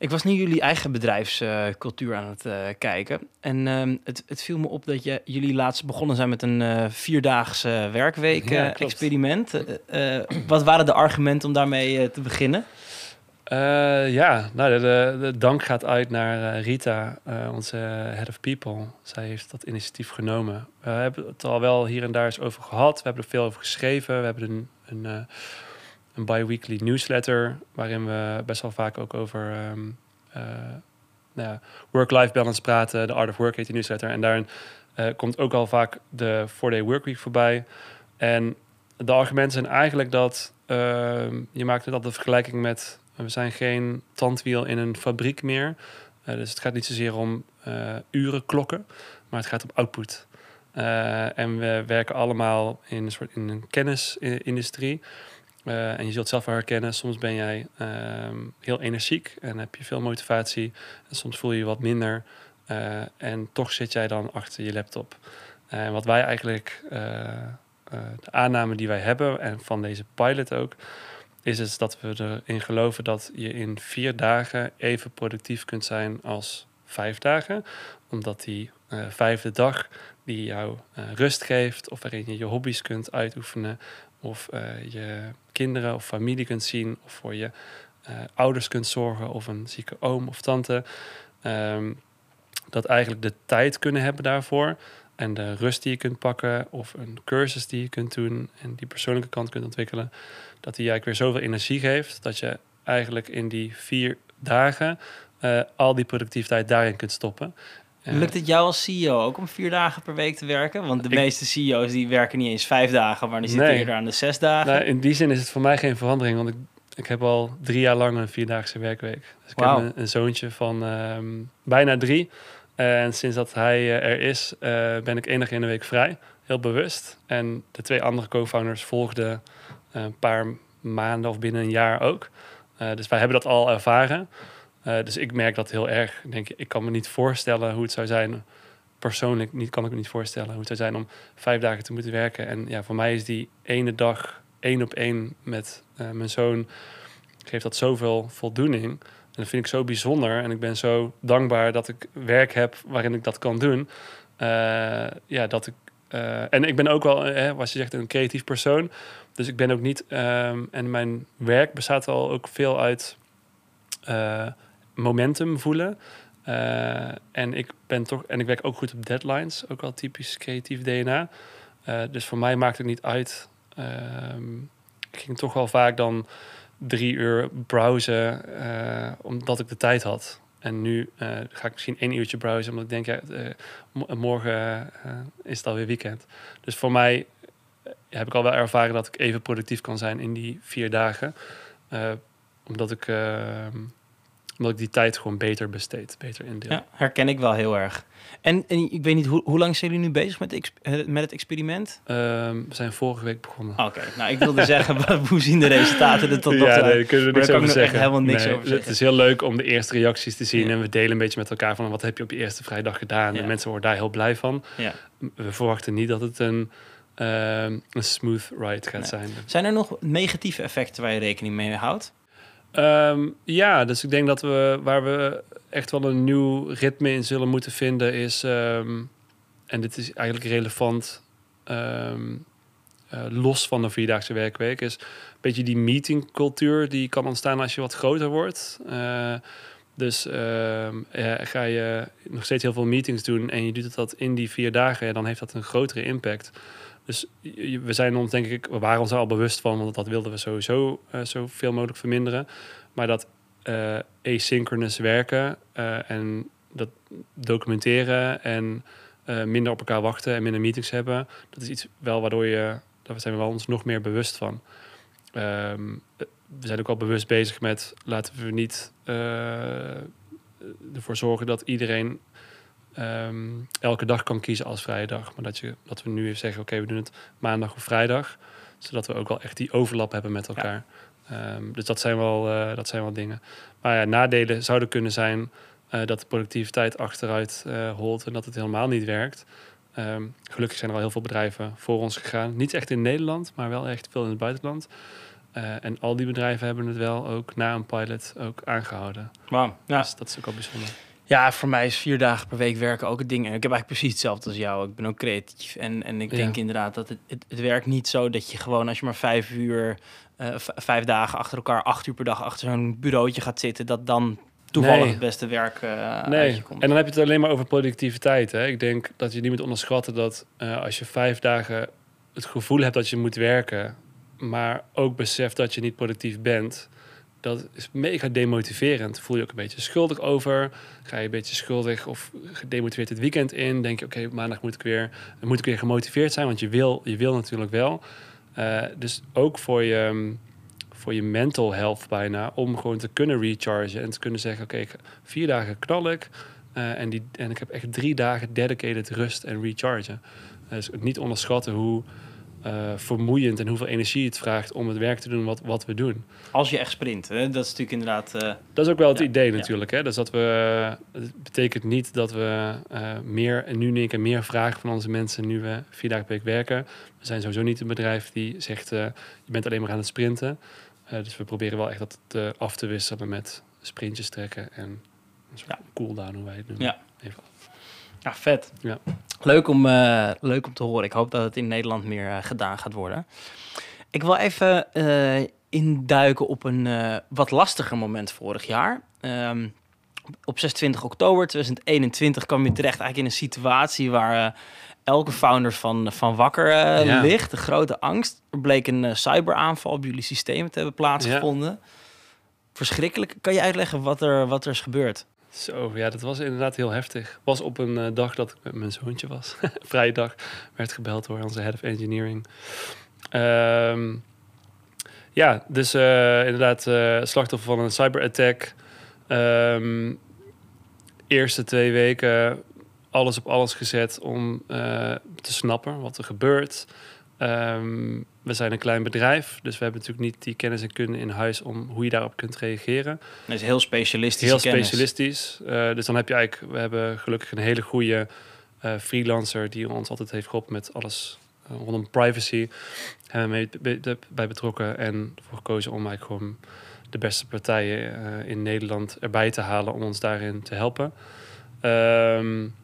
Ik was nu jullie eigen bedrijfscultuur aan het uh, kijken. En uh, het, het, viel me op dat je, jullie laatst begonnen zijn met een uh, vierdaagse werkweek-experiment. Ja, wat waren de argumenten om daarmee te beginnen? ja, nou, de, de, dank gaat uit naar Rita, onze head of people. Zij heeft dat initiatief genomen. We hebben het al wel hier en daar eens over gehad. We hebben er veel over geschreven. We hebben een, een een bi-weekly newsletter, waarin we best wel vaak ook over um, uh, nou work-life balance praten. De Art of Work heet die newsletter. En daarin uh, komt ook al vaak de 4-day workweek voorbij. En de argumenten zijn eigenlijk dat uh, je maakt het altijd de vergelijking met we zijn geen tandwiel in een fabriek meer. Uh, dus het gaat niet zozeer om uren klokken, maar het gaat om output. En we werken allemaal in een soort in een kennisindustrie. Uh, en je zult zelf wel herkennen, soms ben jij uh, heel energiek en heb je veel motivatie. En soms voel je je wat minder. Uh, en toch zit jij dan achter je laptop. En wat wij eigenlijk, de aanname die wij hebben, en van deze pilot ook, is het dat we erin geloven dat je in vier dagen even productief kunt zijn als vijf dagen. Omdat die vijfde dag die jou rust geeft, of waarin je je hobby's kunt uitoefenen, of je kinderen of familie kunt zien, of voor je uh, ouders kunt zorgen, of een zieke oom of tante. Um, dat eigenlijk de tijd kunnen hebben daarvoor. En de rust die je kunt pakken, of een cursus die je kunt doen en die persoonlijke kant kunt ontwikkelen, dat die eigenlijk weer zoveel energie geeft dat je eigenlijk in die vier dagen uh, al die productiviteit daarin kunt stoppen. Lukt het jou als CEO ook om vier dagen per week te werken? Want de meeste CEO's die werken niet eens vijf dagen, maar die zitten nee. eerder aan de zes dagen. Nou, in die zin is het voor mij geen verandering, want ik, ik heb al drie jaar lang een vierdaagse werkweek. Dus ik wow. heb een, een, zoontje van um, bijna drie. En sinds dat hij uh, er is, uh, ben ik één dag in de week vrij. Heel bewust. En de twee andere co-founders volgden een paar maanden of binnen een jaar ook. Uh, dus wij hebben dat al ervaren. Uh, dus ik merk dat heel erg. Ik denk, ik kan me niet voorstellen hoe het zou zijn. Persoonlijk niet, kan ik me niet voorstellen hoe het zou zijn om vijf dagen te moeten werken. En ja, voor mij is die ene dag één op één met uh, mijn zoon. Geeft dat zoveel voldoening. En dat vind ik zo bijzonder. En ik ben zo dankbaar dat ik werk heb waarin ik dat kan doen. Uh, ja, dat ik. en ik ben ook wel, hè, was je zegt, een creatief persoon. Dus ik ben ook niet. Um, en mijn werk bestaat al ook veel uit momentum voelen. Uh, en ik ben toch, en ik werk ook goed op deadlines, ook wel typisch creatief DNA. Uh, dus voor mij maakt het niet uit. Uh, ik ging toch wel vaak dan drie uur browsen, uh, omdat ik de tijd had. En nu ga ik misschien één uurtje browsen, omdat ik denk, ja, morgen is het alweer weekend. Dus voor mij heb ik al wel ervaren dat ik even productief kan zijn in die vier dagen. omdat ik ehm, omdat ik die tijd gewoon beter besteed, beter indeel. Ja, herken ik wel heel erg. En, en ik weet niet, hoe, hoe lang zijn jullie nu bezig met, eh, met het experiment? Um, we zijn vorige week begonnen. Oké, nou ik wilde zeggen, <laughs> <laughs> hoe zien de resultaten er tot nog Ja, nee, daar kunnen we niks over zeggen. helemaal niks nee, over zeggen. Het is heel leuk om de eerste reacties te zien. En we delen een beetje met elkaar van, wat heb je op je eerste vrijdag gedaan? Ja. En mensen worden daar heel blij van. Ja. We verwachten niet dat het een... Uh, een smooth ride gaat nee. zijn. Zijn er nog negatieve effecten waar je rekening mee houdt? Um, ja, dus ik denk dat we waar we echt wel een nieuw ritme in zullen moeten vinden is, um, en dit is eigenlijk relevant, um, eh, los van de vierdaagse werkweek, is een beetje die meetingcultuur die kan ontstaan als je wat groter wordt. Uh, dus ehm, ga je nog steeds heel veel meetings doen en je doet dat in die vier dagen, dan heeft dat een grotere impact. Dus we zijn ons, denk ik, we waren ons er al bewust van, want dat wilden we sowieso uh, zoveel mogelijk verminderen. Maar dat uh, asynchronous werken uh, en dat documenteren en minder op elkaar wachten en minder meetings hebben, dat is iets wel waardoor je, daar zijn we wel ons nog meer bewust van. Um, we zijn ook al bewust bezig met laten we niet ervoor zorgen dat iedereen um, elke dag kan kiezen als vrije dag. Maar dat, je, dat we nu even zeggen, oké, we doen het maandag of vrijdag. Zodat we ook wel echt die overlap hebben met elkaar. Um, dus dat zijn, wel, uh, dat zijn wel dingen. Maar ja, nadelen zouden kunnen zijn uh, dat de productiviteit achteruit uh, holt en dat het helemaal niet werkt. Um, gelukkig zijn er al heel veel bedrijven voor ons gegaan. Niet echt in Nederland, maar wel echt veel in het buitenland. en al die bedrijven hebben het wel ook na een pilot ook aangehouden. Wow, ja. Dus dat is ook al bijzonder. Ja, voor mij is vier dagen per week werken ook het ding. En ik heb eigenlijk precies hetzelfde als jou. Ik ben ook creatief. En, en ik denk inderdaad dat het, het, het, werkt niet zo dat je gewoon als je maar vijf uur, uh, vijf dagen achter elkaar, acht uur per dag achter zo'n bureautje gaat zitten, dat dan toevallig het beste werk uh, nee. En dan heb je het alleen maar over productiviteit. Hè? Ik denk dat je niet moet onderschatten dat uh, als je vijf dagen het gevoel hebt dat je moet werken, maar ook beseft dat je niet productief bent dat is mega demotiverend. Voel je ook een beetje schuldig over. Ga je een beetje schuldig of gedemotiveerd het weekend in. Denk je, oké, maandag moet ik weer, moet ik weer gemotiveerd zijn, want je wil, je wil natuurlijk wel. Uh, dus ook voor je, voor je mental health bijna, om gewoon te kunnen rechargen en te kunnen zeggen, oké, vier dagen knal ik. Uh, en, die, en ik heb echt drie dagen dedicated rust en rechargen. dus niet onderschatten hoe uh, vermoeiend en hoeveel energie het vraagt om het werk te doen wat, wat we doen. Als je echt sprint, hè? dat is natuurlijk inderdaad. Uh, dat is ook wel het idee natuurlijk. Hè? Dus dat we. Het betekent niet dat we uh, meer en nu keer meer vragen van onze mensen nu we vier dagen per week werken. We zijn sowieso niet een bedrijf die zegt je bent alleen maar aan het sprinten. dus we proberen wel echt dat te, af te wisselen met sprintjes trekken en een soort ja. cooldown hoe wij het noemen. Ja. Even. Ja, vet. Ja. Leuk om, uh, leuk om te horen. Ik hoop dat het in Nederland meer uh, gedaan gaat worden. Ik wil even uh, induiken op een wat lastiger moment vorig jaar. Um, op 26 oktober 2021 kwam je terecht eigenlijk in een situatie waar elke founder van, van Wakker ja. ligt. De grote angst. Er bleek een cyberaanval op jullie systemen te hebben plaatsgevonden. Ja. Verschrikkelijk. Kan je uitleggen wat er, wat er is gebeurd? Zo, ja, dat was inderdaad heel heftig. Was op een uh, dag dat ik met mijn zoontje was, <laughs> vrije dag, werd gebeld door onze head of engineering. Um, ja, dus uh, inderdaad, uh, slachtoffer van een cyberattack. Um, eerste twee weken alles op alles gezet om te snappen wat er gebeurt. Um, we zijn een klein bedrijf, dus we hebben natuurlijk niet die kennis en kunde in huis om hoe je daarop kunt reageren. Dat is heel specialistisch. Heel specialistisch. Uh, dus dan heb je eigenlijk, we hebben gelukkig een hele goede uh, freelancer die ons altijd heeft geholpen met alles uh, rondom privacy. Hebben we mee bij betrokken en ervoor gekozen om eigenlijk gewoon de beste partijen in Nederland erbij te halen om ons daarin te helpen. Um,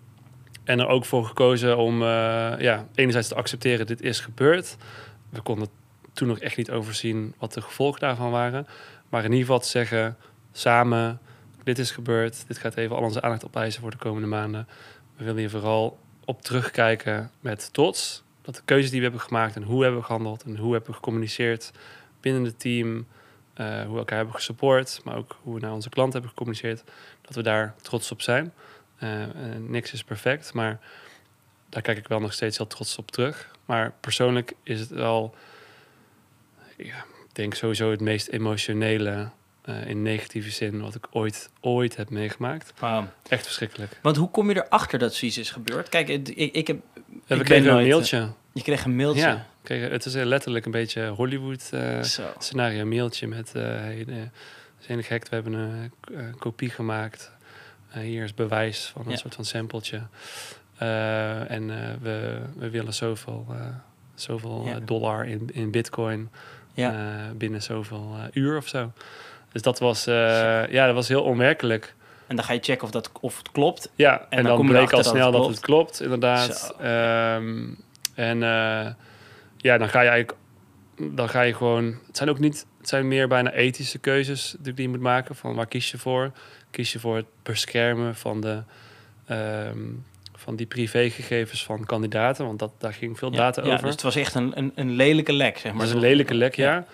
en er ook voor gekozen om ja, enerzijds te accepteren, dit is gebeurd we konden toen nog echt niet overzien wat de gevolgen daarvan waren. Maar in ieder geval te zeggen, samen, dit is gebeurd. Dit gaat even al onze aandacht opeisen voor de komende maanden. We willen hier vooral op terugkijken met trots. Dat de keuzes die we hebben gemaakt en hoe hebben we gehandeld en hoe hebben we gecommuniceerd binnen het team. Uh, hoe we elkaar hebben gesupport, maar ook hoe we naar onze klanten hebben gecommuniceerd. Dat we daar trots op zijn. Uh, niks is perfect, maar daar kijk ik wel nog steeds heel trots op terug. Maar persoonlijk is het wel, ja, ik denk sowieso het meest emotionele uh, in negatieve zin wat ik ooit, ooit heb meegemaakt. Wow. Echt verschrikkelijk. Want hoe kom je erachter dat zoiets is gebeurd? Kijk, ik, ik heb. We kregen een mailtje. Uh, je kreeg een mailtje. Ja, kreeg, het is letterlijk een beetje Hollywood uh, scenario. Mailtje met. hey, de, is gek, we hebben een kopie gemaakt. hier is bewijs van een ja. soort van sampletje. Uh, en uh, we, we willen zoveel, uh, zoveel ja. dollar in, in bitcoin ja. binnen zoveel uur of zo. Dus dat was, ja, dat was heel onwerkelijk. En dan ga je checken of, dat, of het klopt. Ja, en, dan, dan bleek al snel dat het, dat het klopt, inderdaad. Um, en ja, dan ga je eigenlijk, dan ga je gewoon. Het zijn ook niet, het zijn meer bijna ethische keuzes die je moet maken. Van waar kies je voor? Kies je voor het beschermen van de ehm, van die privégegevens van kandidaten, want dat, daar ging veel data ja, over. Dus het was echt een, een, een lelijke lek, zeg maar. Het is een lelijke lek, ja.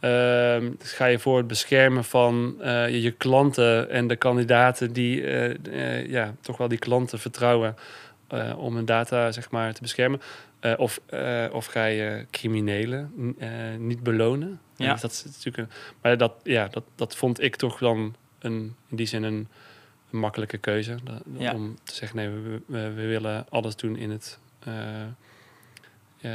Ehm, dus ga je voor het beschermen van uh, je, je, klanten en de kandidaten die uh, uh, ja, toch wel die klanten vertrouwen om hun data zeg maar, te beschermen. of, of ga je criminelen niet belonen. Ja. Dus dat is natuurlijk een, maar dat, ja, dat, dat vond ik toch dan een, in die zin een, een makkelijke keuze. Ja. Om te zeggen, nee, we, we, we willen alles doen in het uh,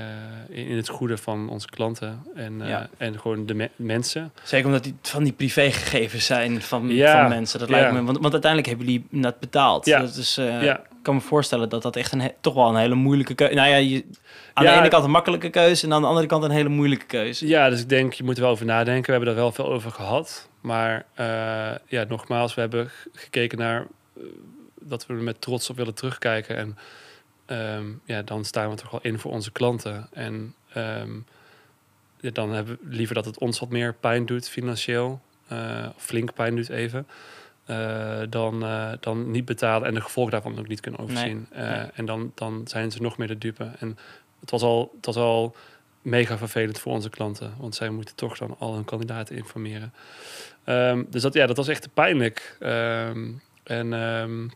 in het goede van onze klanten en, uh, Ja. en gewoon de me mensen. Zeker omdat die van die privégegevens zijn van, Ja, van mensen. Dat lijkt me, want, want uiteindelijk hebben jullie dat betaald. Ja. Dat is, eh, ja, kan me voorstellen dat dat echt een, toch wel een hele moeilijke keuze... Nou ja, je, aan Ja. de ene kant een makkelijke keuze... en aan de andere kant een hele moeilijke keuze. ja, dus ik denk, je moet er wel over nadenken. We hebben er wel veel over gehad. Maar eh, ja, nogmaals, we hebben gekeken naar eh, dat we er met trots op willen terugkijken. En ehm, ja, dan staan we toch wel in voor onze klanten. En ehm, ja, dan hebben we liever dat het ons wat meer pijn doet financieel. eh, flink pijn doet even. Eh, dan, eh, dan niet betalen en de gevolgen daarvan ook niet kunnen overzien. Eh, nee. En dan, dan zijn ze nog meer de dupe. En het was al, het was al mega vervelend voor onze klanten. Want zij moeten toch dan al hun kandidaten informeren. Ehm, dus dat, ja, dat was echt pijnlijk. Ehm, en ehm,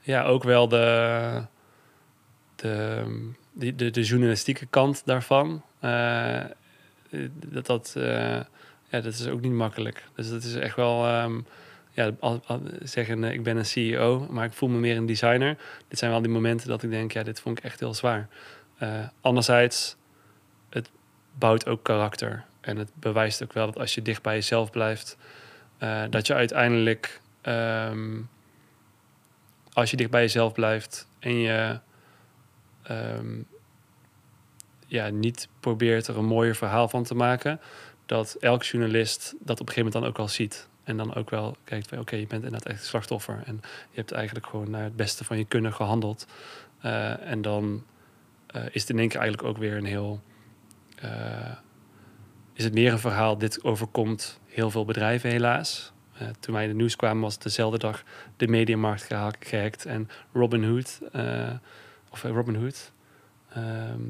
ja, ook wel de, de, de, de, journalistieke kant daarvan. Dat, dat, ja, dat is ook niet makkelijk. Dus dat is echt wel... al, al- zeggen eh, ik ben een CEO, maar ik voel me meer een designer. Dit zijn wel die momenten dat ik denk, ja, dit vond ik echt heel zwaar. Eh, anderzijds, het bouwt ook karakter. En het bewijst ook wel dat als je dicht bij jezelf blijft, eh, dat je uiteindelijk, ehm, als je dicht bij jezelf blijft en je ehm, ja, niet probeert er een mooier verhaal van te maken, dat elk journalist dat op een gegeven moment dan ook wel ziet. En dan ook wel kijkt van oké, je bent inderdaad echt slachtoffer. En je hebt eigenlijk gewoon naar het beste van je kunnen gehandeld. Eh, en dan eh, is het in één keer eigenlijk ook weer een heel. eh, is het meer een verhaal, dit overkomt heel veel bedrijven helaas. Toen wij in het nieuws kwamen was dezelfde dag de mediamarkt geha- gehackt. En Robin Hood, of eh, Robin Hood. ehm,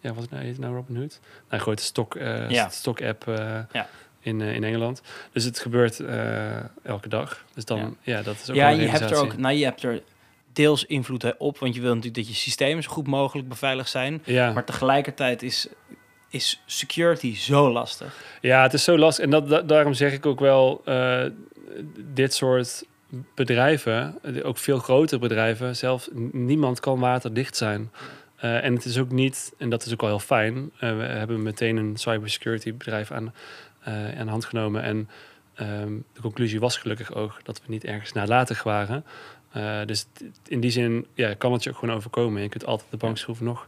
ja, wat nou, heet het nou Robin Hood? Nou, een grote stok, Ja. stok-app eh, Ja. In, eh, in Engeland. Dus het gebeurt eh, elke dag. Dus dan, Ja. ja, dat is ook Ja, je hebt er ook... Nou, je hebt er deels invloed op... want je wil natuurlijk dat je systemen zo goed mogelijk beveiligd zijn. Ja. Maar tegelijkertijd is, is security zo lastig. Ja, het is zo lastig. En dat, da- daarom zeg ik ook wel, eh, dit soort bedrijven, ook veel grotere bedrijven, zelf n- niemand kan waterdicht zijn. En het is ook niet, en dat is ook wel heel fijn, we hebben meteen een cybersecurity bedrijf aan, eh, aan de hand genomen. En ehm, de conclusie was gelukkig ook dat we niet ergens nalatig waren. Eh, dus in die zin ja, kan het je ook gewoon overkomen. Je kunt altijd de bankschroef nog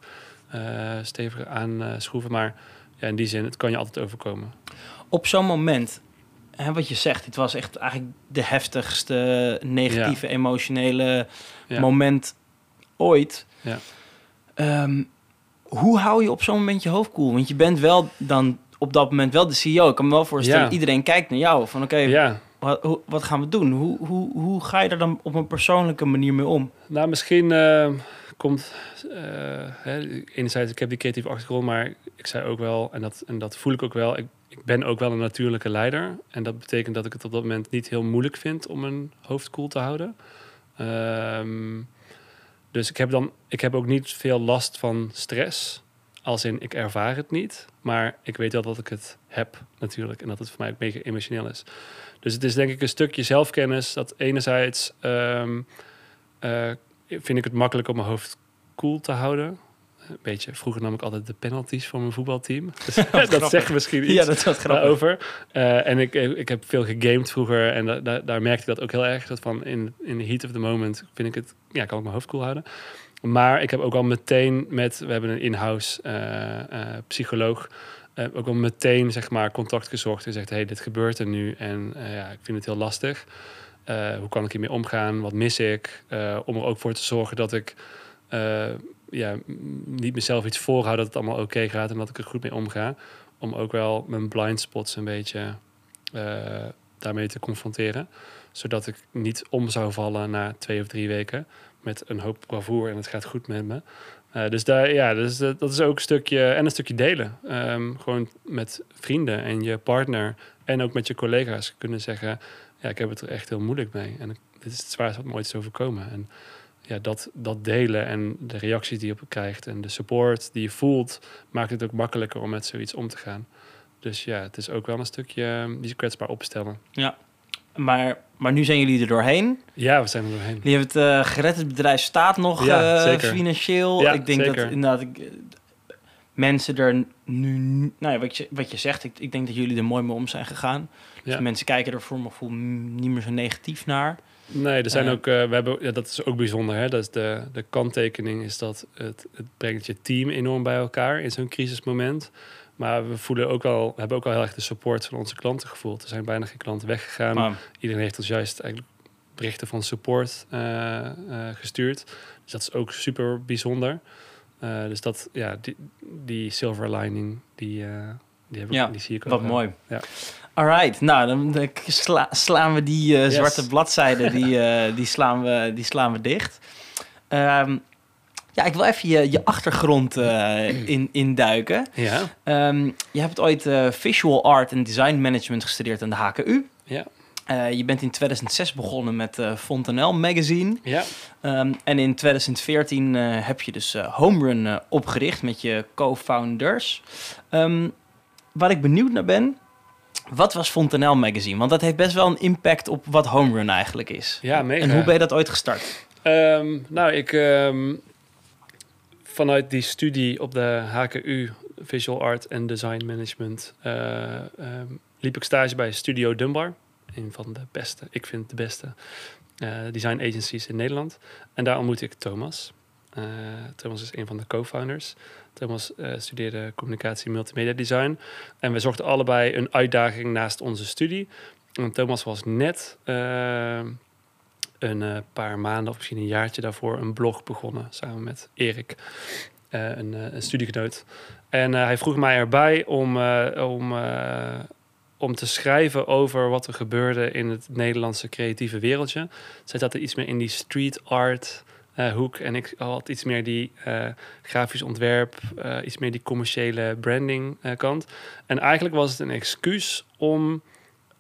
eh, steviger aanschroeven, maar ja, in die zin, het kan je altijd overkomen. Op zo'n moment, hè, wat je zegt... het was echt eigenlijk de heftigste negatieve, emotionele Ja. moment ooit. Ja. Ehm, hoe hou je op zo'n moment je hoofd koel? Want je bent wel dan op dat moment wel de CEO. Ik kan me wel voorstellen, Ja. iedereen kijkt naar jou. Van oké, Ja, wat, hoe- wat gaan we doen? Hoe, hoe, hoe ga je er dan op een persoonlijke manier mee om? nou misschien eh, komt... eh, hè, enerzijds, ik heb die creatieve achtergrond, maar ik zei ook wel, en dat, en dat voel ik ook wel, ik, ik ben ook wel een natuurlijke leider. En dat betekent dat ik het op dat moment niet heel moeilijk vind om mijn hoofd koel te houden. Ehm, dus ik heb, dan, ik heb ook niet veel last van stress. Als in, ik ervaar het niet. Maar ik weet wel dat ik het heb natuurlijk. En dat het voor mij ook mega emotioneel is. Dus het is denk ik een stukje zelfkennis. Dat enerzijds ehm, eh, vind ik het makkelijk om mijn hoofd koel te houden. Een beetje, vroeger nam ik altijd de penalties van mijn voetbalteam. Dus <laughs> dat <laughs> grappig. zegt misschien iets Ja, dat daarover. Eh, en ik, ik heb veel gegamed vroeger en da- da- daar merkte ik dat ook heel erg. Dat van in, in the heat of the moment vind ik het, ja, kan ik mijn hoofd koel houden. Maar ik heb ook al meteen met, we hebben een in-house eh, eh, psycholoog, eh, ook al meteen zeg maar contact gezocht en zegt, hey, dit gebeurt er nu en ja, ik vind het heel lastig. Hoe kan ik hiermee omgaan? Wat mis ik? Om er ook voor te zorgen dat ik ja, niet mezelf iets voorhoud dat het allemaal oké gaat en dat ik er goed mee omga. Om ook wel mijn blind spots een beetje daarmee te confronteren. Zodat ik niet om zou vallen na twee of drie weken met een hoop bravoer en het gaat goed met me. Eh, dus daar, ja, dus, eh, dat is ook een stukje en een stukje delen. Ehm, gewoon met vrienden en je partner en ook met je collega's kunnen zeggen: Ja, ik heb het er echt heel moeilijk mee. En dit is het zwaarste wat me ooit is overkomen. En ja, dat, dat delen en de reacties die je op krijgt en de support die je voelt, maakt het ook makkelijker om met zoiets om te gaan. Dus ja, het is ook wel een stukje eh, die kwetsbaar opstellen. Maar, maar nu zijn jullie er doorheen. Ja, we zijn er doorheen. Jullie hebben het eh, gered. Het bedrijf staat nog Ja, eh, financieel. Ja, ik denk zeker. dat inderdaad ik, mensen er nu... Nou ja, wat je, wat je zegt, ik, ik denk dat jullie er mooi mee om zijn gegaan. Dus Ja. mensen kijken er voor mijn gevoel m- niet meer zo negatief naar. Nee, er zijn Eh. ook, we hebben, ja, dat is ook bijzonder. Hè? Dat is de, de kanttekening is dat het, het brengt je team enorm bij elkaar in zo'n crisismoment. Maar we voelen ook wel, we hebben ook wel heel erg de support van onze klanten gevoeld. Er zijn bijna geen klanten weggegaan. Iedereen heeft ons juist eigenlijk berichten van support eh, eh, gestuurd. Dus dat is ook super bijzonder. Eh, dus dat, ja, die, die silver lining, die, die, heb ik, Ja, die zie ik ook. wat wel. mooi. Ja. Alright, nou dan dan sla- slaan we die Yes. zwarte bladzijde, die, die, slaan we, die slaan we dicht. Ehm, ja, ik wil even je, je achtergrond eh, <clears throat> in, induiken. Ja, Ehm, je hebt ooit eh, Visual Art en Design Management gestudeerd aan de HKU. ja, Eh, je bent in 2006 begonnen met eh Fontanel Magazine. ja. Ehm, en in 2014 eh, heb je dus Homerun eh, opgericht met je co-founders. Ehm, waar ik benieuwd naar ben, wat was Fontanel Magazine? Want dat heeft best wel een impact op wat Homerun eigenlijk is. Ja, mega. En hoe ben je dat ooit gestart? Ehm, nou, ik vanuit die studie op de HKU Visual Art en Design Management eh, ehm, liep ik stage bij Studio Dunbar, een van de beste, ik vind de beste eh, design agencies in Nederland. En daar ontmoette ik Thomas. Eh, Thomas is een van de co-founders. Thomas studeerde communicatie en multimedia design. En we zochten allebei een uitdaging naast onze studie. En Thomas was net een eh, paar maanden of misschien een jaartje daarvoor een blog begonnen samen met Erik, eh, een, eh, een studiegenoot. En hij vroeg mij erbij om, om, om te schrijven over wat er gebeurde in het Nederlandse creatieve wereldje. Zij zat er iets meer in die street art hoek en ik had iets meer die grafisch ontwerp, iets meer die commerciële branding kant. En eigenlijk was het een excuus om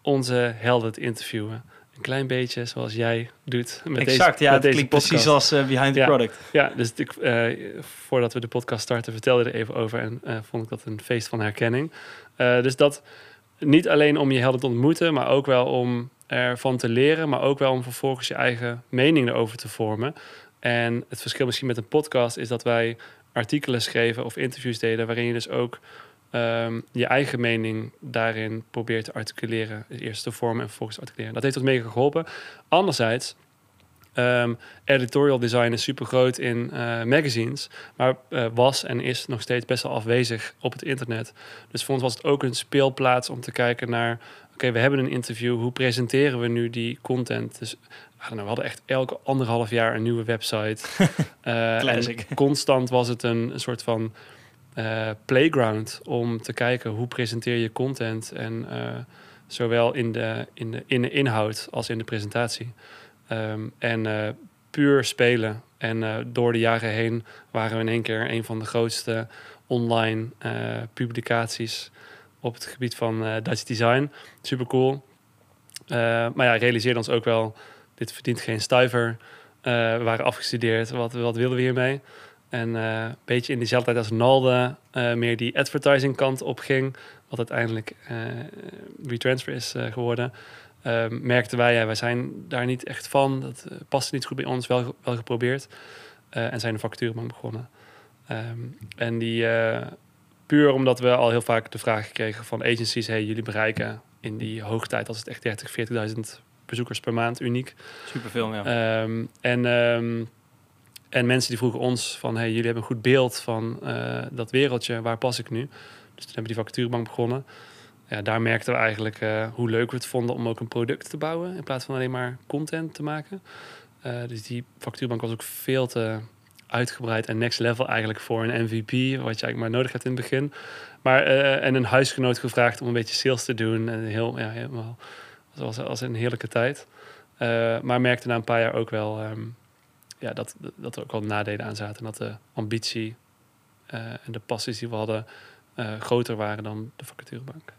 onze helden te interviewen. Een klein beetje zoals jij doet met exact, deze, ja, met deze klinkt podcast. precies als eh, Behind the Ja. Product. Ja, dus ik, eh, voordat we de podcast starten vertelde er even over en eh, vond ik dat een feest van herkenning. Dus dat niet alleen om je helden te ontmoeten, maar ook wel om ervan te leren, maar ook wel om vervolgens je eigen mening erover te vormen. En het verschil misschien met een podcast is dat wij artikelen schreven of interviews deden, waarin je dus ook ehm, je eigen mening daarin probeert te articuleren. Eerst te vormen en vervolgens te articuleren. Dat heeft ons mega geholpen. Anderzijds, ehm, editorial design is super groot in eh, magazines, maar eh, was en is nog steeds best wel afwezig op het internet. Dus voor ons was het ook een speelplaats om te kijken naar, oké, we hebben een interview, hoe presenteren we nu die content? Dus don't know, we hadden echt elke anderhalf jaar een nieuwe website. <laughs> En Classic. constant was het een, een soort van eh, playground om te kijken hoe presenteer je content en eh, zowel in de, in, de, in de inhoud als in de presentatie. Ehm, en eh, puur spelen. En door de jaren heen waren we in één keer een van de grootste online publicaties op het gebied van Dutch design. Super cool. Maar ja, realiseerde ons ook wel, dit verdient geen stuiver. We waren afgestudeerd, wat, wat wilden we hiermee? En eh, een beetje in diezelfde tijd als Nalde eh, meer die advertising kant op ging, wat uiteindelijk eh retransfer is geworden, eh, merkten wij, ja, wij zijn daar niet echt van. Dat paste niet goed bij ons, wel, wel geprobeerd. En zijn een vacaturebank begonnen. Ehm, en die, puur omdat we al heel vaak de vraag kregen van agencies, hey, jullie bereiken in die hoogtijd, als het echt 30, 40.000 bezoekers per maand, uniek. Superveel, ja. Ehm, en, ehm, en mensen die vroegen ons van... hey, jullie hebben een goed beeld van eh, dat wereldje, waar pas ik nu? Dus toen hebben we die vacaturebank begonnen. Ja, daar merkten we eigenlijk eh, hoe leuk we het vonden om ook een product te bouwen... in plaats van alleen maar content te maken. Eh, dus die vacaturebank was ook veel te uitgebreid en next level eigenlijk voor een MVP, wat je eigenlijk maar nodig hebt in het begin. Maar, en een huisgenoot gevraagd om een beetje sales te doen. En heel, ja, helemaal, was, was een heerlijke tijd. Maar merkte na een paar jaar ook wel ehm, ja, dat, dat er ook wel nadelen aan zaten. En dat de ambitie uh, en de passies die we hadden groter waren dan de vacaturebank.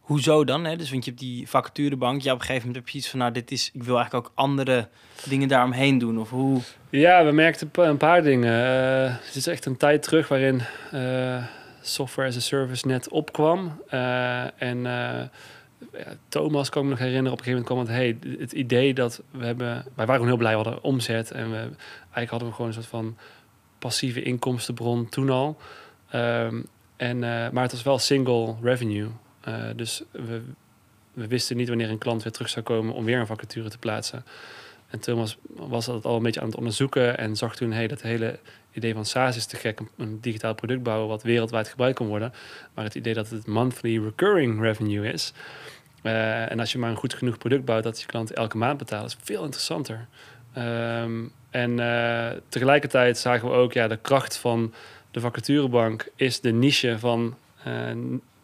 Hoezo dan? Hè? Dus want je hebt die vacaturebank. Ja, op een gegeven moment heb je iets van, nou, dit is, ik wil eigenlijk ook andere dingen daaromheen doen. Of hoe? Ja, we merkten een paar dingen. Uh, het is echt een tijd terug waarin software as a service net opkwam. En ja, Thomas kan me nog herinneren, op een gegeven moment kwam het, hey, het idee dat we hebben, wij waren heel blij, we hadden omzet en we, eigenlijk hadden we gewoon een soort van passieve inkomstenbron toen al. Um, en, maar het was wel single revenue. Uh, dus we, we wisten niet wanneer een klant weer terug zou komen om weer een vacature te plaatsen. En Thomas was dat al een beetje aan het onderzoeken en zag toen, hey, dat hele idee van SaaS is te gek, een digitaal product bouwen wat wereldwijd gebruikt kan worden. Maar het idee dat het monthly recurring revenue is, uh, en als je maar een goed genoeg product bouwt dat je klant elke maand betaalt, is veel interessanter. Um, en uh, tegelijkertijd zagen we ook, ja, de kracht van de vacaturebank is de niche van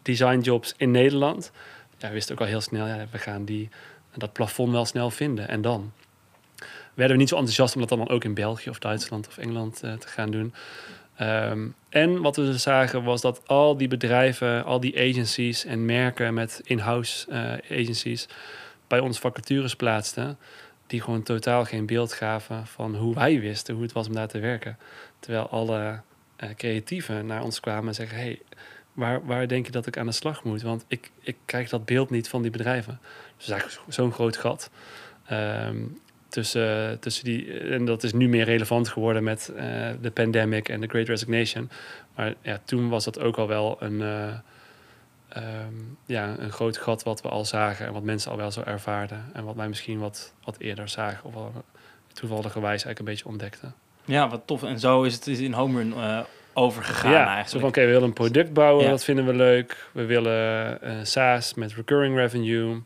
designjobs in Nederland. Ja, we wisten ook al heel snel, ja, we gaan die, dat plafond wel snel vinden. En dan werden we niet zo enthousiast om dat dan ook in België of Duitsland of Engeland uh, te gaan doen. Um, en wat we dus zagen was dat al die bedrijven, al die agencies en merken met in-house uh, agencies bij ons vacatures plaatsten, die gewoon totaal geen beeld gaven van hoe wij wisten hoe het was om daar te werken. Terwijl alle uh, creatieven naar ons kwamen en zeggen: hey, waar, waar denk je dat ik aan de slag moet? Want ik, ik krijg dat beeld niet van die bedrijven. Dus eigenlijk zo'n groot gat. Um, tussen, tussen die, en dat is nu meer relevant geworden met uh, de pandemic en de Great Resignation. Maar ja, toen was dat ook al wel een, uh, um, ja, een groot gat wat we al zagen en wat mensen al wel zo ervaarden. En wat wij misschien wat, wat eerder zagen of toevalligerwijs eigenlijk een beetje ontdekten. Ja, wat tof. En zo is het is in home run uh, overgegaan ja, eigenlijk. Zo van, oké, we willen een product bouwen, ja. dat vinden we leuk. We willen SaaS met recurring revenue.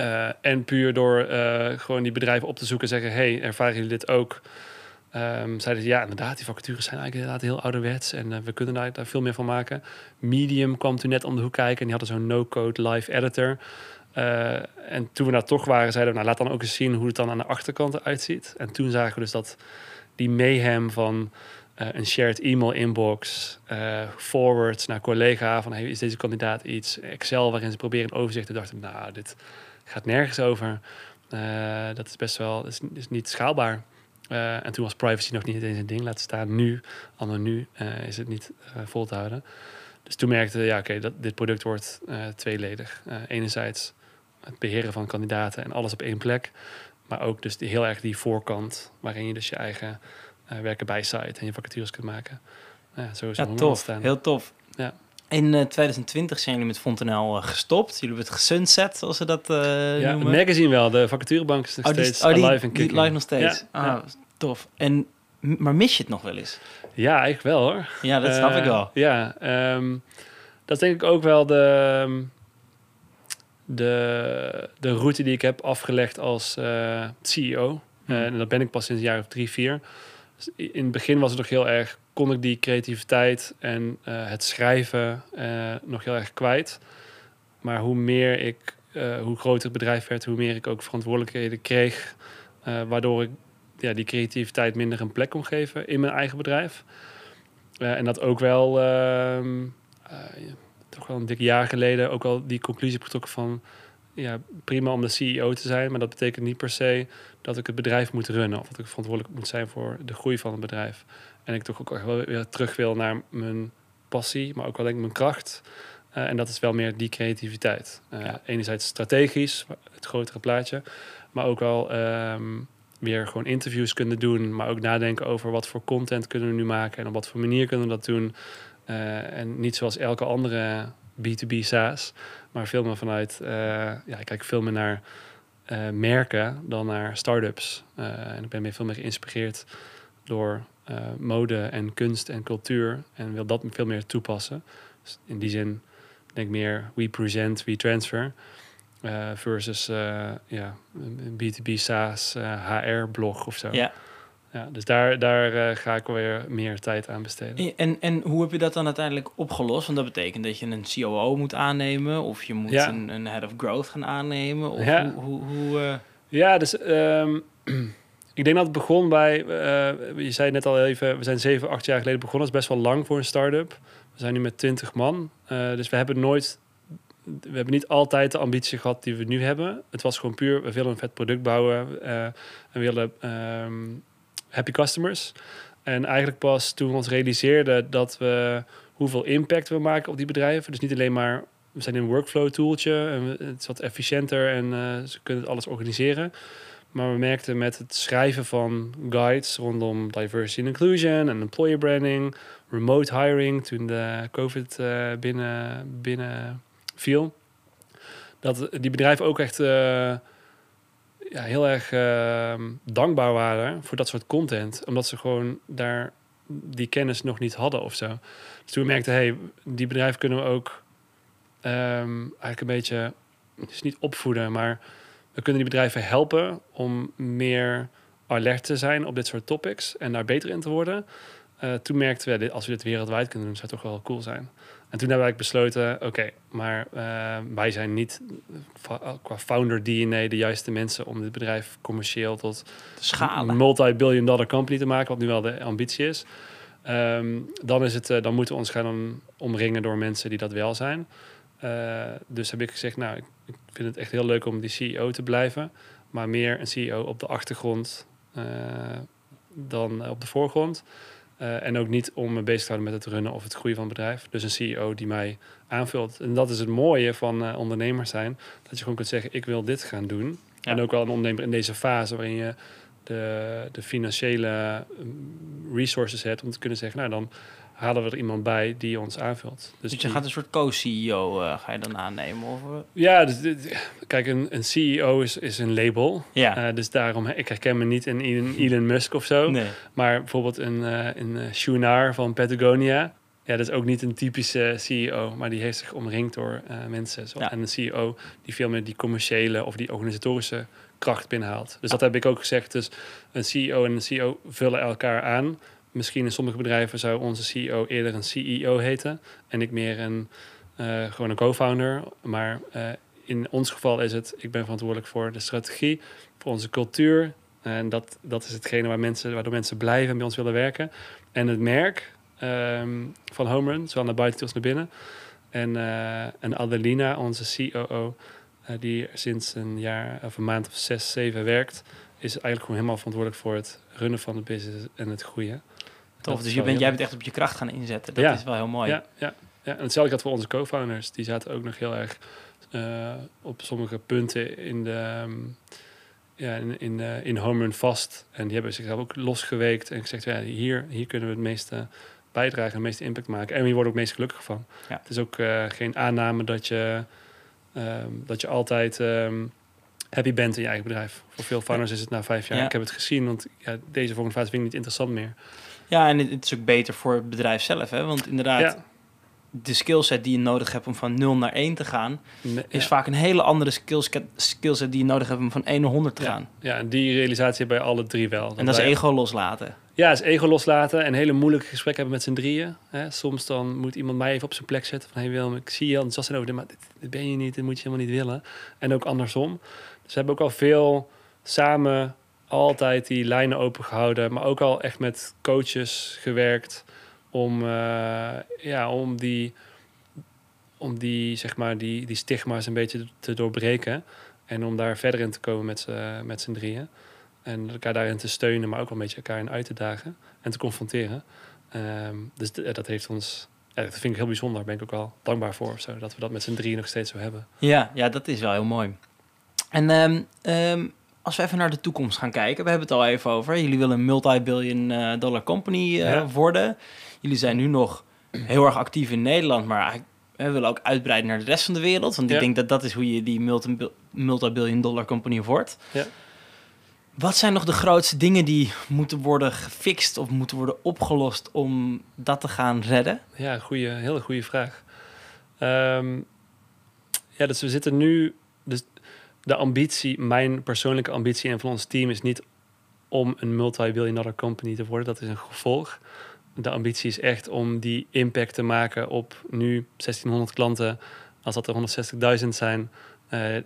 Uh, en puur door uh, gewoon die bedrijven op te zoeken en zeggen... hey, ervaren jullie dit ook? Um, zeiden ze, ja, inderdaad, die vacatures zijn eigenlijk inderdaad heel ouderwets... en uh, we kunnen daar, daar, veel meer van maken. Medium kwam toen net om de hoek kijken... en die hadden zo'n no-code live editor... en toen we daar toch waren, zeiden we, nou laat dan ook eens zien hoe het dan aan de achterkant eruit ziet. En toen zagen we dus dat die mayhem van een shared e-mail inbox, forwards naar collega van hey, is deze kandidaat iets, Excel waarin ze proberen een overzicht te dachten, nou dit gaat nergens over, uh, dat is best wel, is, is niet schaalbaar. en toen was privacy nog niet eens een ding, laten staan nu, allemaal nu is het niet vol te houden. Dus toen merkte ja oké, okay, dit product wordt tweeledig. enerzijds het beheren van kandidaten en alles op één plek, maar ook dus die, heel erg die voorkant waarin je dus je eigen werken bij site en je vacatures kunt maken. Ja, zo is ja, tof. Heel tof. Ja. In uh, 2020 zijn jullie met Fontenel uh, gestopt. Jullie hebben het gesunset, zoals ze dat uh, ja, noemen. het magazine wel. De vacaturebank is nog oh, steeds die, oh, die, live en kicking. live nog steeds. Ja. Ah, ja. tof. En, maar mis je het nog wel eens? Ja, eigenlijk wel hoor. Ja, dat snap ik wel. Ja, um, dat is denk ik ook wel de, de, de route die ik heb afgelegd als CEO. Hmm. en dat ben ik pas sinds een jaar of drie, vier in het begin was het nog heel erg, kon ik die creativiteit en uh, het schrijven uh, nog heel erg kwijt. Maar hoe meer ik, uh, hoe groter het bedrijf werd, hoe meer ik ook verantwoordelijkheden kreeg, waardoor ik ja, die creativiteit minder een plek kon geven in mijn eigen bedrijf. en dat ook wel, ehm, toch wel een dik jaar geleden, ook al die conclusie getrokken van ja, prima om de CEO te zijn, maar dat betekent niet per se dat ik het bedrijf moet runnen of dat ik verantwoordelijk moet zijn voor de groei van het bedrijf. En ik toch ook wel weer terug wil naar mijn passie, maar ook wel denk ik mijn kracht. Uh, en dat is wel meer die creativiteit. Uh, ja. Enerzijds strategisch, het grotere plaatje, maar ook wel um, weer gewoon interviews kunnen doen, maar ook nadenken over wat voor content kunnen we nu maken en op wat voor manier kunnen we dat doen. Uh, en niet zoals elke andere B2B SaaS, maar veel meer vanuit, ja, ik kijk veel meer naar uh, merken dan naar start-ups. Uh, en ik ben meer veel meer geïnspireerd door uh, mode en kunst en cultuur. En wil dat veel meer toepassen. Dus in die zin denk ik meer we present, we transfer. versus ja, een B2B SaaS HR-blog of zo. Ja, dus daar, daar eh, ga ik weer meer tijd aan besteden. En, en hoe heb je dat dan uiteindelijk opgelost? Want dat betekent dat je een COO moet aannemen, of je moet Ja. een, een head of growth gaan aannemen. Of Ja. hoe, hoe, hoe, eh, Ja, dus ehm, <clears throat> ik denk dat het begon bij, eh, je zei net al even, we zijn zeven, acht jaar geleden begonnen. Dat is best wel lang voor een start-up. We zijn nu met 20 man. Dus we hebben nooit, we hebben niet altijd de ambitie gehad die we nu hebben. Het was gewoon puur, we willen een vet product bouwen en we willen ehm, happy customers. En eigenlijk pas toen we ons realiseerden dat we hoeveel impact we maken op die bedrijven. Dus niet alleen maar, we zijn een workflow tooltje en het is wat efficiënter en eh, ze kunnen alles organiseren. Maar we merkten met het schrijven van guides rondom diversity and inclusion en employer branding, remote hiring toen de COVID eh, binnen, binnen viel, dat die bedrijven ook echt eh, ja, heel erg eh, dankbaar waren voor dat soort content, omdat ze gewoon daar die kennis nog niet hadden of zo. Dus toen merkten, hey, die bedrijven kunnen we ook ehm, eigenlijk een beetje, is niet opvoeden, maar we kunnen die bedrijven helpen om meer alert te zijn op dit soort topics en daar beter in te worden. Eh, toen merkten we, als we dit wereldwijd kunnen doen, zou het toch wel cool zijn. En toen hebben wij besloten, oké, maar eh, wij zijn niet va- qua founder DNA de juiste mensen om dit bedrijf commercieel tot schalen. een multi-billion dollar company te maken, wat nu wel de ambitie is. Ehm, dan, is het, eh, dan moeten we ons gaan omringen door mensen die dat wel zijn. Eh, dus heb ik gezegd, nou, ik, ik vind het echt heel leuk om die CEO te blijven. Maar meer een CEO op de achtergrond eh, dan op de voorgrond. Eh, en ook niet om me bezig te houden met het runnen of het groeien van het bedrijf. Dus een CEO die mij aanvult. En dat is het mooie van eh, ondernemers zijn. Dat je gewoon kunt zeggen, ik wil dit gaan doen. Ja. En ook wel een ondernemer in deze fase waarin je de, de financiële mm, resources hebt om te kunnen zeggen, nou dan halen we er iemand bij die ons aanvult. Dus je die- gaat een soort co-CEO eh, ga je dan aannemen? Of, eh? Ja, dus, dit- kijk, een, een CEO is, is een label. ja, Eh, dus daarom, ik herken me niet in Elon, Elon Musk of zo. nee. Maar bijvoorbeeld een, eh een Shunar van Patagonia. Ja, dat is ook niet een typische CEO, maar die heeft zich omringd door mensen. Zo. Ja. En een CEO die veel meer die commerciële of die organisatorische kracht binnenhaalt. Dus dat heb ik ook gezegd. Dus een CEO en een CEO vullen elkaar aan. Misschien in sommige bedrijven zou onze CEO eerder een CEO heten. En ik meer een, eh, gewoon een co-founder. Maar eh, in ons geval is het, ik ben verantwoordelijk voor de strategie, voor onze cultuur. En dat, dat is hetgene waar mensen, waardoor mensen blijven en bij ons willen werken. En het merk ehm, van Homerun, zowel naar buiten als naar binnen. En, eh, en Adelina, onze COO, eh, die sinds een jaar of een maand of zes, zeven werkt, is eigenlijk gewoon helemaal verantwoordelijk voor het runnen van de business en het groeien. Tof. Dus je bent, jij bent echt op je kracht gaan inzetten. Dat Ja. is wel heel mooi. Ja, ja, ja. En hetzelfde geldt voor onze co-founders. Die zaten ook nog heel erg eh, op sommige punten in de... ehm, ja, in, in, eh, in home run vast. En die hebben zichzelf ook losgeweekt en gezegd... Ja, hier, hier kunnen we het meeste bijdragen, het meeste impact maken. En we worden ook het meest gelukkig van. Ja. Het is ook eh, geen aanname dat je, ehm, dat je altijd ehm, happy bent in je eigen bedrijf. Voor veel founders is het na vijf jaar. Ja. Ik heb het gezien, want ja, deze volgende fase vind ik niet interessant meer. Ja, en het, is ook beter voor het bedrijf zelf. Hè? Want inderdaad, Ja, de skillset die je nodig hebt om van 0 naar 1 te gaan... nee, is ja. vaak een hele andere skillset, skillset die je nodig hebt om van 1 naar 100 te gaan. Ja, en die realisatie bij alle drie wel. En dat is ego loslaten. Ja, is ego loslaten en hele moeilijke gesprekken hebben met z'n drieën. Hè. Soms dan moet iemand mij even op zijn plek zetten van... hey Willem, ik zie je enthousiast zijn over dit, maar dit, dit ben je niet, dit moet je helemaal niet willen. En ook andersom. Dus we hebben ook al veel samen altijd die lijnen open gehouden... maar ook al echt met coaches gewerkt om, eh, ja, om die... om die, zeg maar, die, die stigma's een beetje te doorbreken... en om daar verder in te komen met met z'n drieën. En elkaar daarin te steunen, maar ook wel een beetje elkaar in uit te dagen en te confronteren. Ehm, dus dat heeft ons, ja, dat vind ik heel bijzonder. Daar ben ik ook wel dankbaar voor zo, dat we dat met z'n drieën nog steeds zo hebben. Ja, ja, dat is wel heel mooi. En ehm, als we even naar de toekomst gaan kijken, we hebben het al even over. Jullie willen een multi-billion eh, dollar company eh, Ja. worden. Jullie zijn nu nog heel erg actief in Nederland, maar we willen ook uitbreiden naar de rest van de wereld. Want ik denk dat dat is hoe je die multi- multi-billion dollar company wordt. Ja. Wat zijn nog de grootste dingen die moeten worden gefixt of moeten worden opgelost om dat te gaan redden? Ja, goede, hele goede vraag. Ehm, ja, dus we zitten nu, dus de ambitie, mijn persoonlijke ambitie en van ons team is niet om een multi-billion dollar company te worden. Dat is een gevolg. De ambitie is echt om die impact te maken op nu 1600 klanten. Als dat er 160.000 zijn, uh,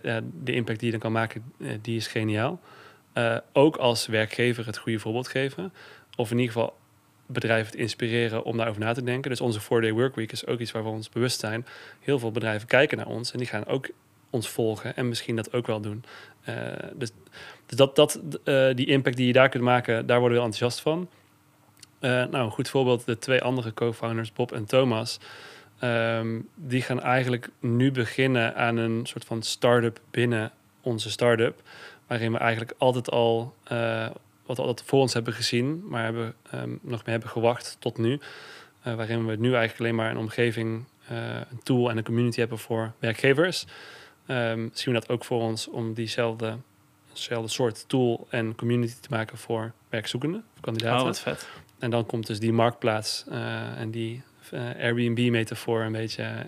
de impact die je dan kan maken, uh, die is geniaal. Uh, ook als werkgever het goede voorbeeld geven. Of in ieder geval bedrijven te inspireren om daarover na te denken. Dus onze 4-day workweek is ook iets waar we ons bewust zijn. Heel veel bedrijven kijken naar ons en die gaan ook ons volgen en misschien dat ook wel doen. Uh, dus, dus dat, dat, uh, die impact die je daar kunt maken, daar worden we enthousiast van. Uh, nou, een goed voorbeeld, de twee andere co-founders, Bob en Thomas, um, die gaan eigenlijk nu beginnen aan een soort van start-up binnen onze start-up, waarin we eigenlijk altijd al wat we altijd voor ons hebben gezien, maar hebben, um, nog meer hebben gewacht tot nu. Waarin we nu eigenlijk alleen maar een omgeving, een tool en een community hebben voor werkgevers. Um, zien we dat ook voor ons om diezelfde, soort tool en community te maken voor werkzoekenden, voor kandidaten. Oh, wat vet. En dan komt dus die marktplaats uh, en die Airbnb-metafoor een beetje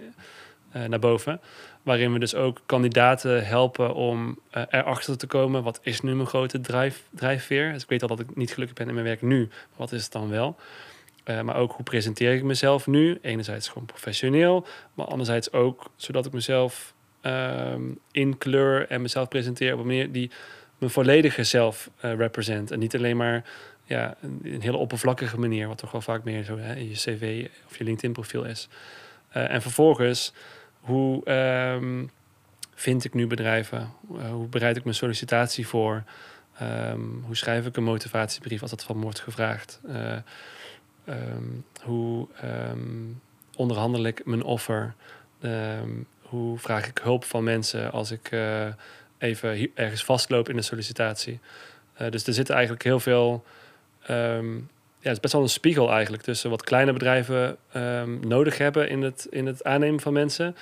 naar boven. Waarin we dus ook kandidaten helpen om erachter te komen. Wat is nu mijn grote drijf, drijfveer? Dus ik weet al dat ik niet gelukkig ben in mijn werk nu. Wat is het dan wel? Maar ook hoe presenteer ik mezelf nu? Enerzijds gewoon professioneel. Maar anderzijds ook zodat ik mezelf uh, in kleur en mezelf presenteer op een manier die mijn volledige zelf uh, represent. En niet alleen maar ja, een, een, hele oppervlakkige manier. Wat toch wel vaak meer zo hè, in je cv of je LinkedIn profiel is. en vervolgens hoe um, vind ik nu bedrijven? Uh, hoe bereid ik mijn sollicitatie voor? Um, hoe schrijf ik een motivatiebrief als dat van wordt gevraagd? Hoe onderhandel ik mijn offer? Hoe vraag ik hulp van mensen als ik uh, even ergens vastloop in de sollicitatie? dus er zitten eigenlijk heel veel ja, het is best wel een spiegel eigenlijk tussen wat kleine bedrijven um, nodig hebben in het, in het aannemen van mensen.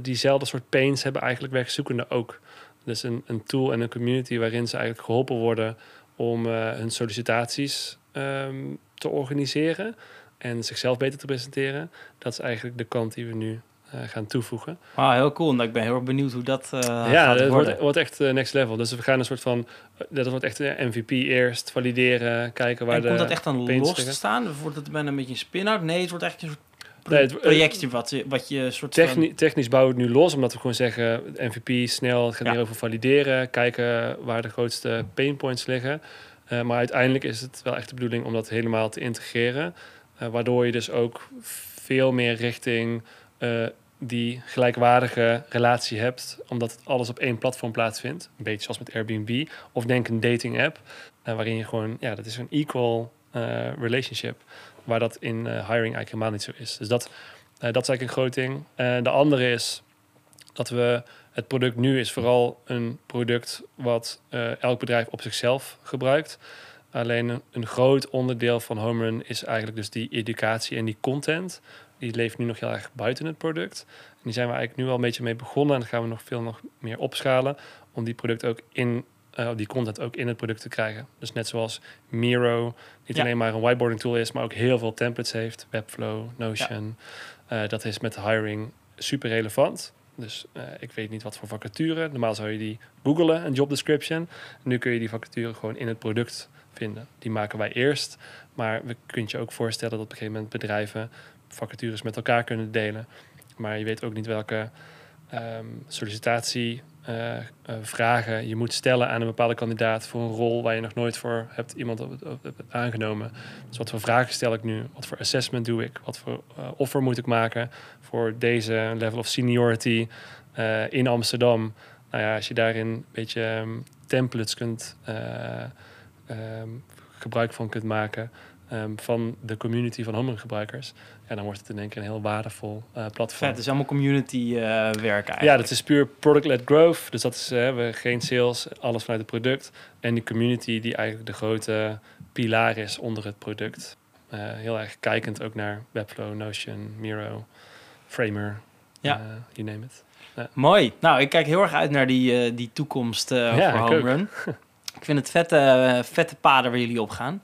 Diezelfde soort pains hebben eigenlijk werkzoekenden ook. Dus een, een tool en een community waarin ze eigenlijk geholpen worden om hun sollicitaties um, te organiseren en zichzelf beter te presenteren. Dat is eigenlijk de kant die we nu gaan toevoegen. Wauw, heel cool. Nou, ik ben heel erg benieuwd hoe dat uh, ja, dat wordt, wordt echt uh, next level. Dus we gaan een soort van... Dat wordt echt een MVP eerst, valideren, kijken waar en de... komt dat echt dan los te staan? Of wordt het bijna een beetje een spin-out? Nee, het wordt echt een soort nee, het, projectje wat, wat je soort techni van... Technisch bouwen we het nu los, omdat we gewoon zeggen... MVP, snel, het gaat ja. meer over valideren. Kijken waar de grootste painpoints liggen. Uh, maar uiteindelijk is het wel echt de bedoeling om dat helemaal te integreren. Waardoor je dus ook veel meer richting... Uh, die gelijkwaardige relatie hebt, omdat het alles op één platform plaatsvindt. Een beetje zoals met Airbnb. Of denk een dating app, uh, waarin je gewoon, ja, dat is een equal uh, relationship. Waar dat in hiring eigenlijk helemaal niet zo is. Dus dat, dat is eigenlijk een groot ding. de andere is dat we, het product nu is vooral een product wat elk bedrijf op zichzelf gebruikt. Alleen een, een groot onderdeel van Homerun is eigenlijk dus die educatie en die content die leeft nu nog heel erg buiten het product. En die zijn we eigenlijk nu al een beetje mee begonnen. En dan gaan we nog veel nog meer opschalen om die product ook in uh, die content ook in het product te krijgen. Dus net zoals Miro niet ja. alleen maar een whiteboarding tool is, maar ook heel veel templates heeft. Webflow, Notion. Ja. Uh, dat is met hiring super relevant. Dus uh, ik weet niet wat voor vacature. Normaal zou je die googlen, een job description. Nu kun je die vacature gewoon in het product vinden. Die maken wij eerst. Maar we kunt je ook voorstellen dat op een gegeven moment bedrijven vacatures met elkaar kunnen delen. Maar je weet ook niet welke um, sollicitatie uh, uh, vragen je moet stellen aan een bepaalde kandidaat voor een rol waar je nog nooit voor hebt iemand aangenomen. Dus wat voor vragen stel ik nu? Wat voor assessment doe ik? Wat voor uh, offer moet ik maken voor deze level of seniority in Amsterdam? Nou ja, als je daarin een beetje um, templates kunt um, gebruik van kunt maken, van de community van homo-gebruikers. Ja, dan wordt het in één keer een heel waardevol uh, platform. Het is allemaal community uh, werken eigenlijk. Ja, dat is puur product-led growth. Dus dat is uh, we geen sales, alles vanuit het product. En die community die eigenlijk de grote pilaar is onder het product. heel erg kijkend ook naar Webflow, Notion, Miro, Framer, ja. you name it. Ja. Mooi. Nou, ik kijk heel erg uit naar die, die toekomst ja, voor Homerun. Ik, <laughs> ik vind het vette, vette paden waar jullie op gaan.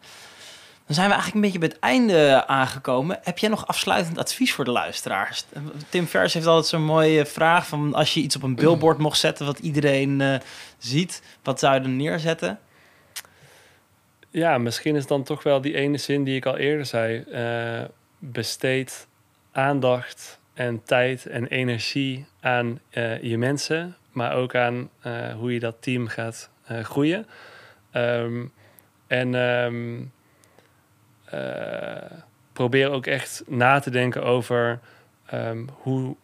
Zijn we eigenlijk een beetje bij het einde aangekomen. Heb jij nog afsluitend advies voor de luisteraars? Tim Vers heeft altijd zo'n mooie vraag van als je iets op een billboard mocht zetten wat iedereen uh, ziet, wat zou je dan neerzetten? ja, misschien is dan toch wel die ene zin die ik al eerder zei. Uh, besteed aandacht en tijd en energie aan uh, je mensen, maar ook aan hoe je dat team gaat groeien. Um, en um, probeer ook echt na te denken over um, hoe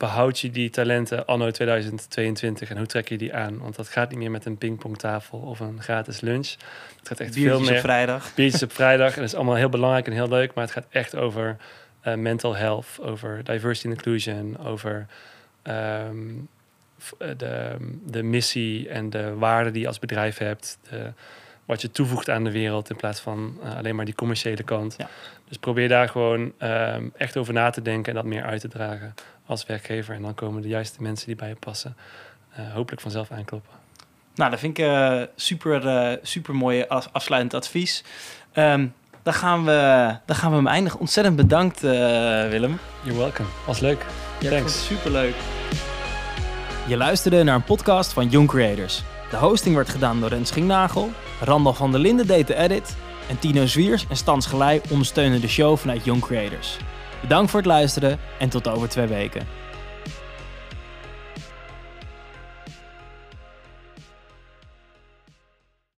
behoud je die talenten anno 2022 en hoe trek je die aan? Want dat gaat niet meer met een pingpongtafel of een gratis lunch. Het gaat echt Biertjes veel meer. op vrijdag. Biertjes op vrijdag. <laughs> En dat is allemaal heel belangrijk en heel leuk, maar het gaat echt over uh, mental health, over diversity and inclusion, over um, de, de missie en de waarde die je als bedrijf hebt. De, wat je toevoegt aan de wereld in plaats van uh, alleen maar die commerciële kant. Ja. Dus probeer daar gewoon um, echt over na te denken en dat meer uit te dragen als werkgever. En dan komen de juiste mensen die bij je passen uh, hopelijk vanzelf aankloppen. Nou, dat vind ik uh, super, uh, super mooi afsluitend advies. Um, dan, gaan we, dan gaan we hem eindigen. Ontzettend bedankt, Willem. You're welcome. Was leuk. Ja, Thanks. Super leuk. Je luisterde naar een podcast van Young Creators. De hosting werd gedaan door Rens Nagel. Randall van der Linden deed de edit. En Tino Zwiers en Stans Gelei ondersteunen de show vanuit Young Creators. Bedankt voor het luisteren en tot over twee weken.